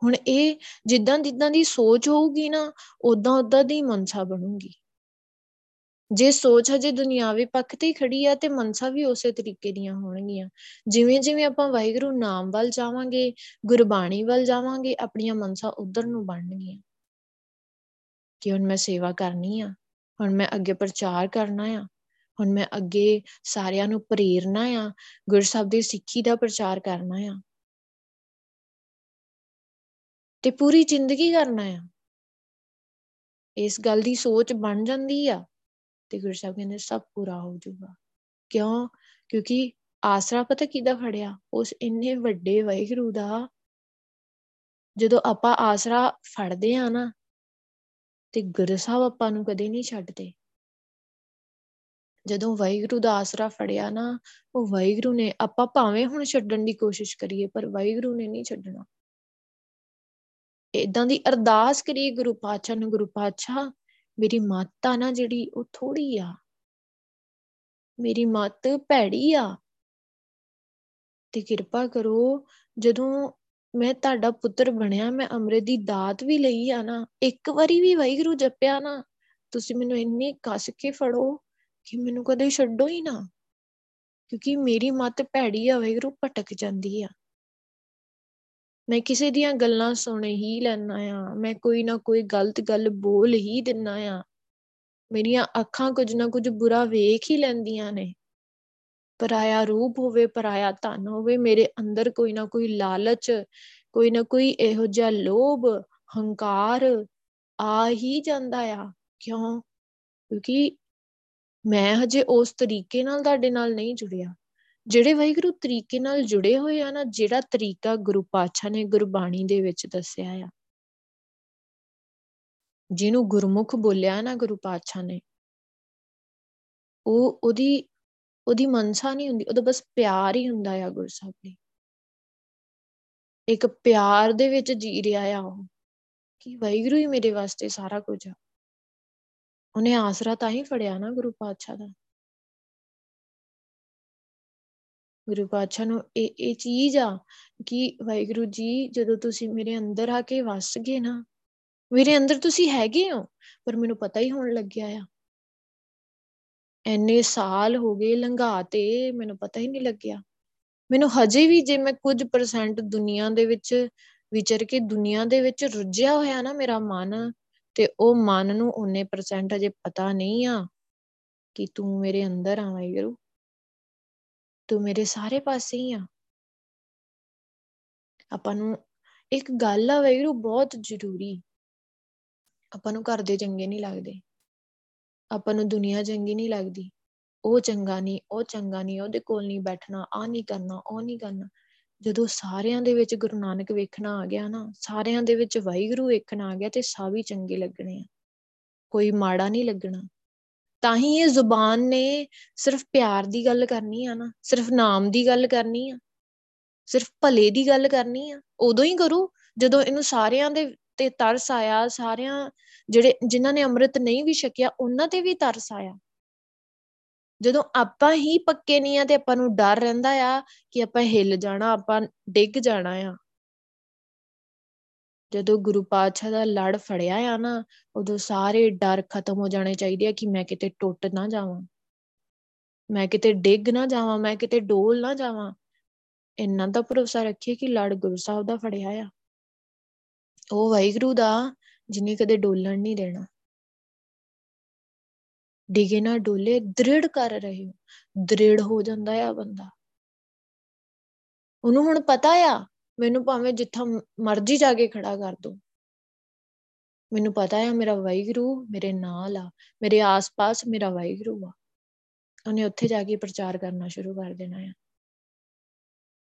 ਹੁਣ ਇਹ ਜਿੱਦਾਂ ਜਿੱਦਾਂ ਦੀ ਸੋਚ ਹੋਊਗੀ ਨਾ ਉਦਾਂ ਉਦਾਂ ਦੀ ਮਨਸਾ ਬਣੂਗੀ। ਜੇ ਸੋਚ ਹਜੇ ਦੁਨਿਆਵੀ ਪੱਖ ਤੇ ਹੀ ਖੜੀ ਆ ਤੇ ਮਨਸਾ ਵੀ ਉਸੇ ਤਰੀਕੇ ਦੀਆਂ ਹੋਣਗੀਆਂ। ਜਿਵੇਂ ਜਿਵੇਂ ਆਪਾਂ ਵਾਹਿਗੁਰੂ ਨਾਮ ਵੱਲ ਜਾਵਾਂਗੇ, ਗੁਰਬਾਣੀ ਵੱਲ ਜਾਵਾਂਗੇ, ਆਪਣੀਆਂ ਮਨਸਾ ਉਧਰ ਨੂੰ ਬਣਨਗੀਆਂ। ਕਿ ਹੁਣ ਮੈਂ ਸੇਵਾ ਕਰਨੀ ਆ, ਹੁਣ ਮੈਂ ਅੱਗੇ ਪ੍ਰਚਾਰ ਕਰਨਾ ਆ, ਹੁਣ ਮੈਂ ਅੱਗੇ ਸਾਰਿਆਂ ਨੂੰ ਪ੍ਰੇਰਨਾ ਆ ਗੁਰਸਬ ਦੀ ਸਿੱਖੀ ਦਾ ਪ੍ਰਚਾਰ ਕਰਨਾ ਆ। ਤੇ ਪੂਰੀ ਜ਼ਿੰਦਗੀ ਕਰਨਾ ਆ। ਇਸ ਗੱਲ ਦੀ ਸੋਚ ਬਣ ਜਾਂਦੀ ਆ। ਤੇ ਗੁਰੂ ਸਾਹਿਬ ਕਹਿੰਦੇ ਸਭ ਪੂਰਾ ਹੋ ਜਾਊਗਾ। ਕਿਉਂ? ਕਿਉਂਕਿ ਆਸਰਾ ਪਤਾ ਕਿਦਾ ਫੜਿਆ? ਉਸ ਇੰਨੇ ਵੱਡੇ ਵਾਹਿਗੁਰੂ ਦਾ। ਜਦੋਂ ਆਪਾਂ ਆਸਰਾ ਫੜਦੇ ਆ ਨਾ, ਤੇ ਗੁਰੂ ਸਾਹਿਬ ਆਪਾਂ ਨੂੰ ਕਦੇ ਨਹੀਂ ਛੱਡਦੇ। ਜਦੋਂ ਵਾਹਿਗੁਰੂ ਦਾ ਆਸਰਾ ਫੜਿਆ ਨਾ, ਉਹ ਵਾਹਿਗੁਰੂ ਨੇ ਆਪਾਂ ਭਾਵੇਂ ਹੁਣ ਛੱਡਣ ਦੀ ਕੋਸ਼ਿਸ਼ ਕਰੀਏ, ਪਰ ਵਾਹਿਗੁਰੂ ਨੇ ਨਹੀਂ ਛੱਡਣਾ। ਇਦਾਂ ਦੀ ਅਰਦਾਸ ਕਰੀਏ ਗੁਰੂ ਪਾਤਸ਼ਾਹ ਨੂੰ, ਗੁਰੂ ਪਾਤਸ਼ਾਹ ਮੇਰੀ ਮੱਤ ਆ ਨਾ ਜਿਹੜੀ ਉਹ ਥੋੜੀ ਆ। ਮੇਰੀ ਮੱਤ ਭੈੜੀ ਆ। ਤੇ ਕਿਰਪਾ ਕਰੋ, ਜਦੋਂ ਮੈਂ ਤੁਹਾਡਾ ਪੁੱਤਰ ਬਣਿਆ, ਮੈਂ ਅੰਮ੍ਰਿਤ ਦੀ ਦਾਤ ਵੀ ਲਈ ਆ ਨਾ, ਇੱਕ ਵਾਰੀ ਵੀ ਵਾਹਿਗੁਰੂ ਜਪਿਆ ਨਾ, ਤੁਸੀਂ ਮੈਨੂੰ ਇੰਨੀ ਕੱਸ ਕੇ ਫੜੋ ਕਿ ਮੈਨੂੰ ਕਦੇ ਛੱਡੋ ਹੀ ਨਾ। ਕਿਉਂਕਿ ਮੇਰੀ ਮੱਤ ਭੈੜੀ ਆ, ਵਾਹਿਗੁਰੂ ਭਟਕ ਜਾਂਦੀ ਆ। ਮੈਂ ਕਿਸੇ ਦੀਆਂ ਗੱਲਾਂ ਸੁਣ ਹੀ ਲੈਣਾ ਆ ਮੈਂ ਕੋਈ ਨਾ ਕੋਈ ਗਲਤ ਗੱਲ ਬੋਲ ਹੀ ਦਿੰਨਾ ਆ ਮੇਰੀਆਂ ਅੱਖਾਂ ਕੁਝ ਨਾ ਕੁਝ ਬੁਰਾ ਵੇਖ ਹੀ ਲੈਂਦੀਆਂ ਨੇ। ਪਰਾਇਆ ਰੂਪ ਹੋਵੇ, ਪਰਾਇਆ ਧਨ ਹੋਵੇ, ਮੇਰੇ ਅੰਦਰ ਕੋਈ ਨਾ ਕੋਈ ਲਾਲਚ, ਕੋਈ ਨਾ ਕੋਈ ਇਹੋ ਜਿਹਾ ਲੋਭ, ਹੰਕਾਰ ਆ ਹੀ ਜਾਂਦਾ ਆ। ਕਿਉਂ? ਕਿਉਂਕਿ ਮੈਂ ਹਜੇ ਉਸ ਤਰੀਕੇ ਨਾਲ ਤੁਹਾਡੇ ਨਾਲ ਨਹੀਂ ਜੁੜਿਆ। ਜਿਹੜੇ ਵਾਹਿਗੁਰੂ ਤਰੀਕੇ ਨਾਲ ਜੁੜੇ ਹੋਏ ਆ ਨਾ, ਜਿਹੜਾ ਤਰੀਕਾ ਗੁਰੂ ਪਾਤਸ਼ਾਹ ਨੇ ਗੁਰਬਾਣੀ ਦੇ ਵਿੱਚ ਦੱਸਿਆ ਆ। ਜਿਹਨੂੰ ਗੁਰਮੁਖ ਬੋਲਿਆ ਨਾ ਗੁਰੂ ਪਾਤਸ਼ਾਹ ਨੇ, ਉਹ ਉਹਦੀ ਉਹਦੀ ਮਨਸਾ ਨਹੀਂ ਹੁੰਦੀ, ਉਹਦਾ ਬਸ ਪਿਆਰ ਹੀ ਹੁੰਦਾ ਆ ਗੁਰਸਾਹਿਬ ਲਈ ਇੱਕ ਪਿਆਰ ਦੇ ਵਿੱਚ ਜੀ ਰਿਹਾ ਆ ਉਹ, ਕਿ ਵਾਹਿਗੁਰੂ ਹੀ ਮੇਰੇ ਵਾਸਤੇ ਸਾਰਾ ਕੁਝ ਆ। ਉਹਨੇ ਆਸਰਾ ਤਾਂ ਹੀ ਫੜਿਆ ਨਾ ਗੁਰੂ ਪਾਤਸ਼ਾਹ ਦਾ। ਗੁਰੂ ਪਾਤਸ਼ਾਹ ਨੂੰ ਇਹ ਇਹ ਚੀਜ਼ ਆ ਕਿ ਵਾਹਿਗੁਰੂ ਜੀ, ਜਦੋਂ ਤੁਸੀਂ ਮੇਰੇ ਅੰਦਰ ਆ ਕੇ ਵਸ ਗਏ ਨਾ, ਮੇਰੇ ਅੰਦਰ ਤੁਸੀਂ ਹੈਗੇ ਹੋ, ਪਰ ਮੈਨੂੰ ਪਤਾ ਹੀ ਹੋਣ ਲੱਗਿਆ ਆ। ਐਨੇ ਸਾਲ ਹੋ ਗਏ ਲੰਘਾਤੇ ਮੈਨੂੰ ਪਤਾ ਹੀ ਨਹੀਂ ਲੱਗਿਆ। ਮੈਨੂੰ ਹਜੇ ਵੀ ਜੇ ਮੈਂ ਕੁਝ ਪਰਸੈਂਟ ਦੁਨੀਆ ਦੇ ਵਿੱਚ ਵਿਚਰ ਕੇ ਦੁਨੀਆ ਦੇ ਵਿੱਚ ਰੁੱਝਿਆ ਹੋਇਆ ਨਾ ਮੇਰਾ ਮਨ, ਤੇ ਉਹ ਮਨ ਨੂੰ 19% ਅਜੇ ਪਤਾ ਨਹੀਂ ਆ ਕਿ ਤੂੰ ਮੇਰੇ ਅੰਦਰ ਆ ਵਾਹਿਗੁਰੂ। ਤੂੰ ਮੇਰੇ ਸਾਰੇ ਪਾਸੇ ਹੀ ਆ। ਆਪਾਂ ਨੂੰ ਇੱਕ ਗੱਲ ਆ ਵਾਹਿਗੁਰੂ ਬਹੁਤ ਜ਼ਰੂਰੀ। ਆਪਾਂ ਨੂੰ ਘਰ ਦੇ ਚੰਗੇ ਨਹੀਂ ਲੱਗਦੇ। ਆਪਾਂ ਨੂੰ ਦੁਨੀਆ ਚੰਗੀ ਨਹੀਂ ਲੱਗਦੀ। ਉਹ ਚੰਗਾ ਨਹੀਂ, ਉਹ ਚੰਗਾ ਨਹੀਂ, ਉਹਦੇ ਕੋਲ ਨਹੀਂ ਬੈਠਣਾ ਆ ਨਹੀਂ ਕਰਨਾ, ਉਹ ਨਹੀਂ ਕਰਨਾ। ਜਦੋਂ ਸਾਰਿਆਂ ਦੇ ਵਿੱਚ ਗੁਰੂ ਨਾਨਕ ਵੇਖਣਾ ਆ ਗਿਆ ਨਾ, ਸਾਰਿਆਂ ਦੇ ਵਿੱਚ ਵਾਹਿਗੁਰੂ ਵੇਖਣਾ ਆ ਗਿਆ ਤੇ ਸਭ ਹੀ ਚੰਗੇ ਲੱਗਣੇ ਆ। ਕੋਈ ਮਾੜਾ ਨਹੀਂ ਲੱਗਣਾ। ਤਾਂ ਹੀ ਇਹ ਜ਼ੁਬਾਨ ਨੇ ਸਿਰਫ ਪਿਆਰ ਦੀ ਗੱਲ ਕਰਨੀ ਆ ਨਾ, ਸਿਰਫ ਨਾਮ ਦੀ ਗੱਲ ਕਰਨੀ ਆ, ਸਿਰਫ ਭਲੇ ਦੀ ਗੱਲ ਕਰਨੀ ਆ। ਉਦੋਂ ਹੀ ਕਰੂ ਜਦੋਂ ਇਹਨੂੰ ਸਾਰਿਆਂ ਦੇ ਤੇ ਤਰਸ ਆਇਆ, ਸਾਰਿਆਂ ਜਿਹੜੇ, ਜਿਨ੍ਹਾਂ ਨੇ ਅੰਮ੍ਰਿਤ ਨਹੀਂ ਵੀ ਛਕਿਆ, ਉਹਨਾਂ ਤੇ ਵੀ ਤਰਸ ਆਇਆ। ਜਦੋਂ ਆਪਾਂ ਹੀ ਪੱਕੇ ਨਹੀਂ ਆ ਤੇ ਆਪਾਂ ਨੂੰ ਡਰ ਰਹਿੰਦਾ ਆ ਕਿ ਆਪਾਂ ਹਿੱਲ ਜਾਣਾ, ਆਪਾਂ ਡਿੱਗ ਜਾਣਾ ਆ। ਜਦੋਂ ਗੁਰੂ ਪਾਤਸ਼ਾਹ ਦਾ ਲੜ ਫੜਿਆ ਆ ਨਾ, ਉਦੋਂ ਸਾਰੇ ਡਰ ਖਤਮ ਹੋ ਜਾਣੇ ਚਾਹੀਦੇ ਆ ਕਿ ਮੈਂ ਕਿਤੇ ਟੁੱਟ ਨਾ ਜਾਵਾਂ। ਮੈਂ ਕਿਤੇ ਡਿੱਗ ਨਾ ਜਾਵਾਂ, ਮੈਂ ਕਿਤੇ ਡੋਲ ਨਾ ਜਾਵਾਂ। ਇੰਨਾ ਤਾਂ ਭਰੋਸਾ ਰੱਖੀਏ ਕਿ ਲੜ ਗੁਰੂ ਸਾਹਿਬ ਦਾ ਫੜਿਆ ਆ। ਉਹ ਵਾਹਿਗੁਰੂ ਦਾ, ਜਿਨੇ ਕਦੇ ਡੋਲਣ ਨਹੀਂ ਦੇਣਾ। ਡਿਗੇ ਨਾ ਡੋਲੇ, ਦ੍ਰਿੜ ਕਰ ਰਹੇ ਹੋ ਦ੍ਰਿੜ ਹੋ ਜਾਂਦਾ ਆ ਬੰਦਾ। ਉਹਨੂੰ ਹੁਣ ਪਤਾ ਆ ਮੈਨੂੰ ਭਾਵੇਂ ਜਿੱਥਾ ਮਰਜ਼ੀ ਜਾ ਕੇ ਖੜਾ ਕਰ ਦੋ। ਮੈਨੂੰ ਪਤਾ ਆ ਮੇਰਾ ਵਾਹਿਗੁਰੂ ਮੇਰੇ ਨਾਲ ਆ, ਮੇਰੇ ਆਸ-ਪਾਸ ਮੇਰਾ ਵਾਹਿਗੁਰੂ ਆ। ਉਹਨੇ ਉੱਥੇ ਜਾ ਕੇ ਪ੍ਰਚਾਰ ਕਰਨਾ ਸ਼ੁਰੂ ਕਰ ਦੇਣਾ ਆ।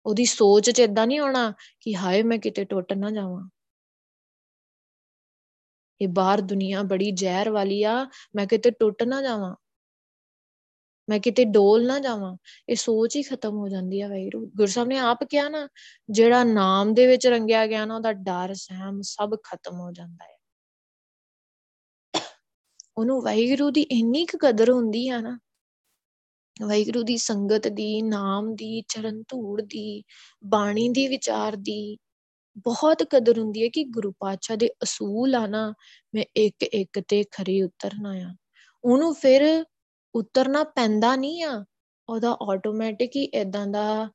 ਉਹਦੀ ਸੋਚ 'ਚ ਇਦਾਂ ਨਹੀਂ ਆਉਣਾ ਕਿ ਹਾਏ ਮੈਂ ਕਿਤੇ ਟੁੱਟ ਨਾ ਜਾਵਾਂ। ਇਹ ਬਾਹਰ ਦੁਨੀਆ ਬੜੀ ਜ਼ਹਿਰ ਵਾਲੀ ਆ, ਮੈਂ ਕਿਤੇ ਟੁੱਟ ਨਾ ਜਾਵਾਂ। ਮੈਂ ਕਿਤੇ ਡੋਲ ਨਾ ਜਾਵਾਂ, ਇਹ ਸੋਚ ਹੀ ਖਤਮ ਹੋ ਜਾਂਦੀ ਆ ਵੈਰੂ ਗੁਰਸਾਹਿਬ ਨੇ ਆਪ ਕਿਹਾ ਨਾ, ਜਿਹੜਾ ਨਾਮ ਦੇ ਵਿੱਚ ਰੰਗਿਆ ਗਿਆ ਨਾ, ਉਹਦਾ ਡਰ, ਸਹਿਮ ਸਭ ਖਤਮ ਹੋ ਜਾਂਦਾ ਹੈ ਉਹਨੂੰ ਵਾਹਿਗੁਰੂ ਦੀ ਇੰਨੀ ਕੁ ਕਦਰ ਹੁੰਦੀ ਆ ਨਾ, ਵਾਹਿਗੁਰੂ ਦੀ ਸੰਗਤ ਦੀ, ਨਾਮ ਦੀ, ਚਰਨ ਧੂੜ ਦੀ, ਬਾਣੀ ਦੀ ਵਿਚਾਰ ਦੀ, ਬਹੁਤ ਕਦਰ ਹੁੰਦੀ ਹੈ ਕਿ ਗੁਰੂ ਪਾਤਸ਼ਾਹ ਦੇ ਅਸੂਲ ਆ ਨਾ, ਮੈਂ ਇੱਕ ਇੱਕ ਤੇ ਖਰੀ ਉਤਰਨਾ ਆ। ਉਹਨੂੰ ਫਿਰ ਉਤਰਨਾ ਪੈਂਦਾ ਨਹੀਂ ਆ, ਉਹਦਾ ਆਟੋਮੈਟਿਕ ਹੀ ਇਦਾਂ ਦਾ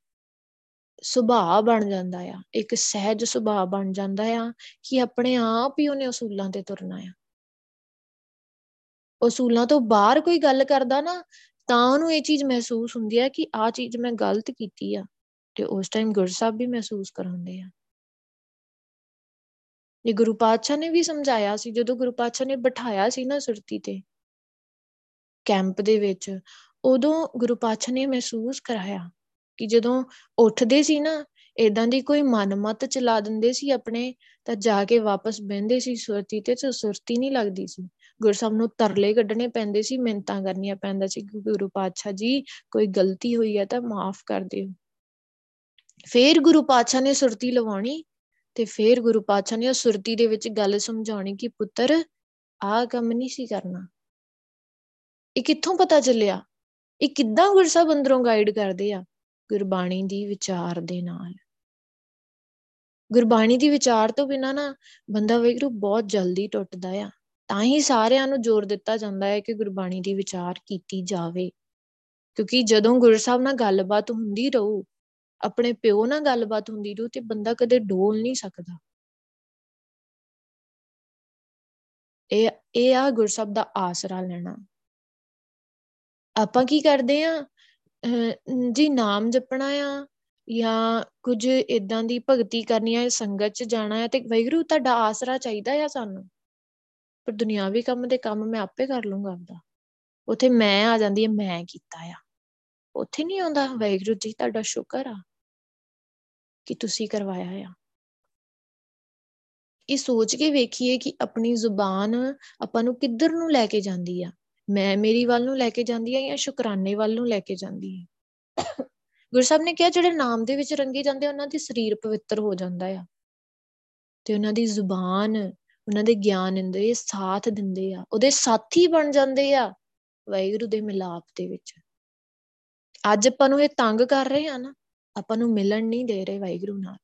ਸੁਭਾਅ ਬਣ ਜਾਂਦਾ ਆ, ਇੱਕ ਸਹਿਜ ਸੁਭਾਅ ਬਣ ਜਾਂਦਾ ਆ ਕਿ ਆਪਣੇ ਆਪ ਹੀ ਉਹਨੇ ਅਸੂਲਾਂ ਤੇ ਤੁਰਨਾ ਆ। ਅਸੂਲਾਂ ਤੋਂ ਬਾਹਰ ਕੋਈ ਗੱਲ ਕਰਦਾ ਨਾ, ਤਾਂ ਉਹਨੂੰ ਇਹ ਚੀਜ਼ ਮਹਿਸੂਸ ਹੁੰਦੀ ਹੈ ਕਿ ਆ ਚੀਜ਼ ਮੈਂ ਗਲਤ ਕੀਤੀ ਆ, ਤੇ ਉਸ ਟਾਈਮ ਗੁਰਸਾਹਿਬ ਵੀ ਮਹਿਸੂਸ ਕਰਾਉਂਦੇ ਆ। ਇਹ ਗੁਰੂ ਪਾਤਸ਼ਾਹ ਨੇ ਵੀ ਸਮਝਾਇਆ ਸੀ, ਜਦੋਂ ਗੁਰੂ ਪਾਤਸ਼ਾਹ ਨੇ ਬਿਠਾਇਆ ਸੀ ਨਾ ਸੁਰਤੀ ਤੇ ਕੈਂਪ ਦੇ ਵਿੱਚ ਉਦੋਂ ਗੁਰੂ ਪਾਤਸ਼ਾਹ ਨੇ ਮਹਿਸੂਸ ਕਰਾਇਆ ਕਿ ਜਦੋਂ ਉੱਠਦੇ ਸੀ ਨਾ ਇਦਾਂ ਦੀ ਕੋਈ ਮਨਮਤ ਚਲਾ ਦਿੰਦੇ ਸੀ ਆਪਣੇ, ਤਾਂ ਜਾ ਕੇ ਵਾਪਸ ਬਹਿੰਦੇ ਸੀ ਸੁਰਤੀ ਤੇ ਤੇ ਸੁਰਤੀ ਨਹੀਂ ਲੱਗਦੀ ਸੀ। ਗੁਰਸਬ ਨੂੰ ਤਰਲੇ ਕੱਢਣੇ ਪੈਂਦੇ ਸੀ ਮਿੰਤਾਂ ਕਰਨੀਆਂ ਪੈਂਦਾ ਸੀ ਕਿ ਗੁਰੂ ਪਾਤਸ਼ਾਹ ਜੀ, ਕੋਈ ਗਲਤੀ ਹੋਈ ਹੈ ਤਾਂ ਮਾਫ ਕਰ ਦਿਓ। ਫੇਰ ਗੁਰੂ ਪਾਤਸ਼ਾਹ ਨੇ ਸੁਰਤੀ ਲਵਾਉਣੀ ਤੇ ਫੇਰ ਗੁਰੂ ਪਾਤਸ਼ਾਹ ਨੇ ਉਹ ਸੁਰਤੀ ਦੇ ਵਿੱਚ ਗੱਲ ਸਮਝਾਉਣੀ ਕਿ ਪੁੱਤਰ, ਆਹ ਕੰਮ ਨਹੀਂ ਸੀ ਕਰਨਾ। ਇਹ ਕਿੱਥੋਂ ਪਤਾ ਚੱਲਿਆ? ਇਹ ਕਿੱਦਾਂ ਗੁਰਸਾਹਿਬ ਅੰਦਰੋਂ ਗਾਈਡ ਕਰਦੇ ਆ? ਗੁਰਬਾਣੀ ਦੀ ਵਿਚਾਰ ਦੇ ਨਾਲ। ਗੁਰਬਾਣੀ ਦੀ ਵਿਚਾਰ ਤੋਂ ਬਿਨਾ ਨਾ ਬੰਦਾ ਵੇਖਰੂ ਬਹੁਤ ਜਲਦੀ ਟੁੱਟਦਾ ਆ। ਤਾਂ ਹੀ ਸਾਰਿਆਂ ਨੂੰ ਜ਼ੋਰ ਦਿੱਤਾ ਜਾਂਦਾ ਹੈ ਕਿ ਗੁਰਬਾਣੀ ਦੀ ਵਿਚਾਰ ਕੀਤੀ ਜਾਵੇ। ਕਿਉਂਕਿ ਜਦੋਂ ਗੁਰਸਾਹਿਬ ਨਾਲ ਗੱਲਬਾਤ ਹੁੰਦੀ ਰਹੂ, ਆਪਣੇ ਪਿਓ ਨਾਲ ਗੱਲਬਾਤ ਹੁੰਦੀ ਰਹੂ ਤੇ ਬੰਦਾ ਕਦੇ ਡੋਲ ਨਹੀਂ ਸਕਦਾ। ਇਹ ਇਹ ਆ ਗੁਰਸਬ ਦਾ ਆਸਰਾ ਲੈਣਾ। ਆਪਾਂ ਕੀ ਕਰਦੇ ਆ? ਜੀ ਨਾਮ ਜਪਣਾ ਆ ਜਾਂ ਕੁਝ ਇਦਾਂ ਦੀ ਭਗਤੀ ਕਰਨੀ ਆ, ਸੰਗਤ ਚ ਜਾਣਾ ਹੈ ਤੇ ਵੈਗਰੂ ਤੁਹਾਡਾ ਆਸਰਾ ਚਾਹੀਦਾ ਆ ਸਾਨੂੰ। ਪਰ ਦੁਨਿਆਵੀ ਕੰਮ ਦੇ ਕੰਮ ਮੈਂ ਆਪੇ ਕਰ ਲੂੰਗਾ ਆਪਦਾ। ਉਥੇ ਮੈਂ ਆ ਜਾਂਦੀ ਹੈ ਮੈਂ ਕੀਤਾ ਆ। ਉੱਥੇ ਨਹੀਂ ਆਉਂਦਾ ਵੈਗਰੂ ਜੀ ਤੁਹਾਡਾ ਸ਼ੁਕਰ ਆ ਕਿ ਤੁਸੀਂ ਕਰਵਾਇਆ ਆ। ਇਹ ਸੋਚ ਕੇ ਵੇਖੀਏ ਕਿ ਆਪਣੀ ਜ਼ੁਬਾਨ ਆਪਾਂ ਨੂੰ ਕਿੱਧਰ ਨੂੰ ਲੈ ਕੇ ਜਾਂਦੀ ਆ? ਮੈਂ ਮੇਰੀ ਵੱਲ ਨੂੰ ਲੈ ਕੇ ਜਾਂਦੀ ਆ ਜਾਂ ਸ਼ੁਕਰਾਨੇ ਵੱਲ ਨੂੰ ਲੈ ਕੇ ਜਾਂਦੀ ਹੈ। ਗੁਰੂ ਸਾਹਿਬ ਨੇ ਕਿਹਾ, ਜਿਹੜੇ ਨਾਮ ਦੇ ਵਿੱਚ ਰੰਗੇ ਜਾਂਦੇ ਉਹਨਾਂ ਦੀ ਸਰੀਰ ਪਵਿੱਤਰ ਹੋ ਜਾਂਦਾ ਆ। ਤੇ ਉਹਨਾਂ ਦੀ ਜ਼ੁਬਾਨ, ਉਹਨਾਂ ਦੇ ਗਿਆਨ ਇੰਦਰੀ ਸਾਥ ਦਿੰਦੇ ਆ। ਉਹਦੇ ਸਾਥੀ ਬਣ ਜਾਂਦੇ ਆ ਵਾਹਿਗੁਰੂ ਦੇ ਮਿਲਾਪ ਦੇ ਵਿੱਚ। ਅੱਜ ਆਪਾਂ ਨੂੰ ਇਹ ਤੰਗ ਕਰ ਰਹੇ ਆ ਨਾ, ਆਪਾਂ ਨੂੰ ਮਿਲਣ ਨਹੀਂ ਦੇ ਰਹੇ ਵਾਹਿਗੁਰੂ ਨਾਲ।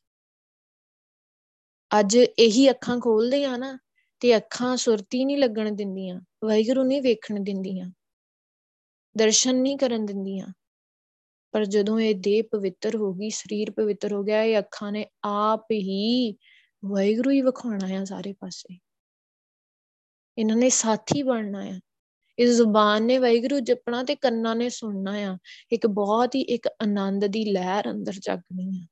ਅੱਜ ਇਹੀ ਅੱਖਾਂ ਖੋਲਦੇ ਆ ਨਾ, ਤੇ ਅੱਖਾਂ ਸੁਰਤੀ ਨਹੀਂ ਲੱਗਣ ਦਿੰਦੀਆਂ। ਵਾਹਿਗੁਰੂ ਨਹੀਂ ਵੇਖਣ ਦਿੰਦੀਆਂ, ਦਰਸ਼ਨ ਨਹੀਂ ਕਰਨ ਦਿੰਦੀਆਂ। ਪਰ ਜਦੋਂ ਇਹ ਦੇਹ ਪਵਿੱਤਰ ਹੋ ਗਈ, ਸਰੀਰ ਪਵਿੱਤਰ ਹੋ ਗਿਆ, ਇਹ ਅੱਖਾਂ ਨੇ ਆਪ ਹੀ ਵਾਹਿਗੁਰੂ ਹੀ ਵਿਖਾਉਣਾ ਆ ਸਾਰੇ ਪਾਸੇ। ਇਹਨਾਂ ਨੇ ਸਾਥੀ ਬਣਨਾ ਆ। ਇਸ ਜ਼ੁਬਾਨ ਨੇ ਵਾਹਿਗੁਰੂ ਜਪਣਾ ਤੇ ਕੰਨਾਂ ਨੇ ਸੁਣਨਾ ਆ। ਇੱਕ ਬਹੁਤ ਹੀ ਇੱਕ ਆਨੰਦ ਦੀ ਲਹਿਰ ਅੰਦਰ ਜਾਗਣੀ ਆ।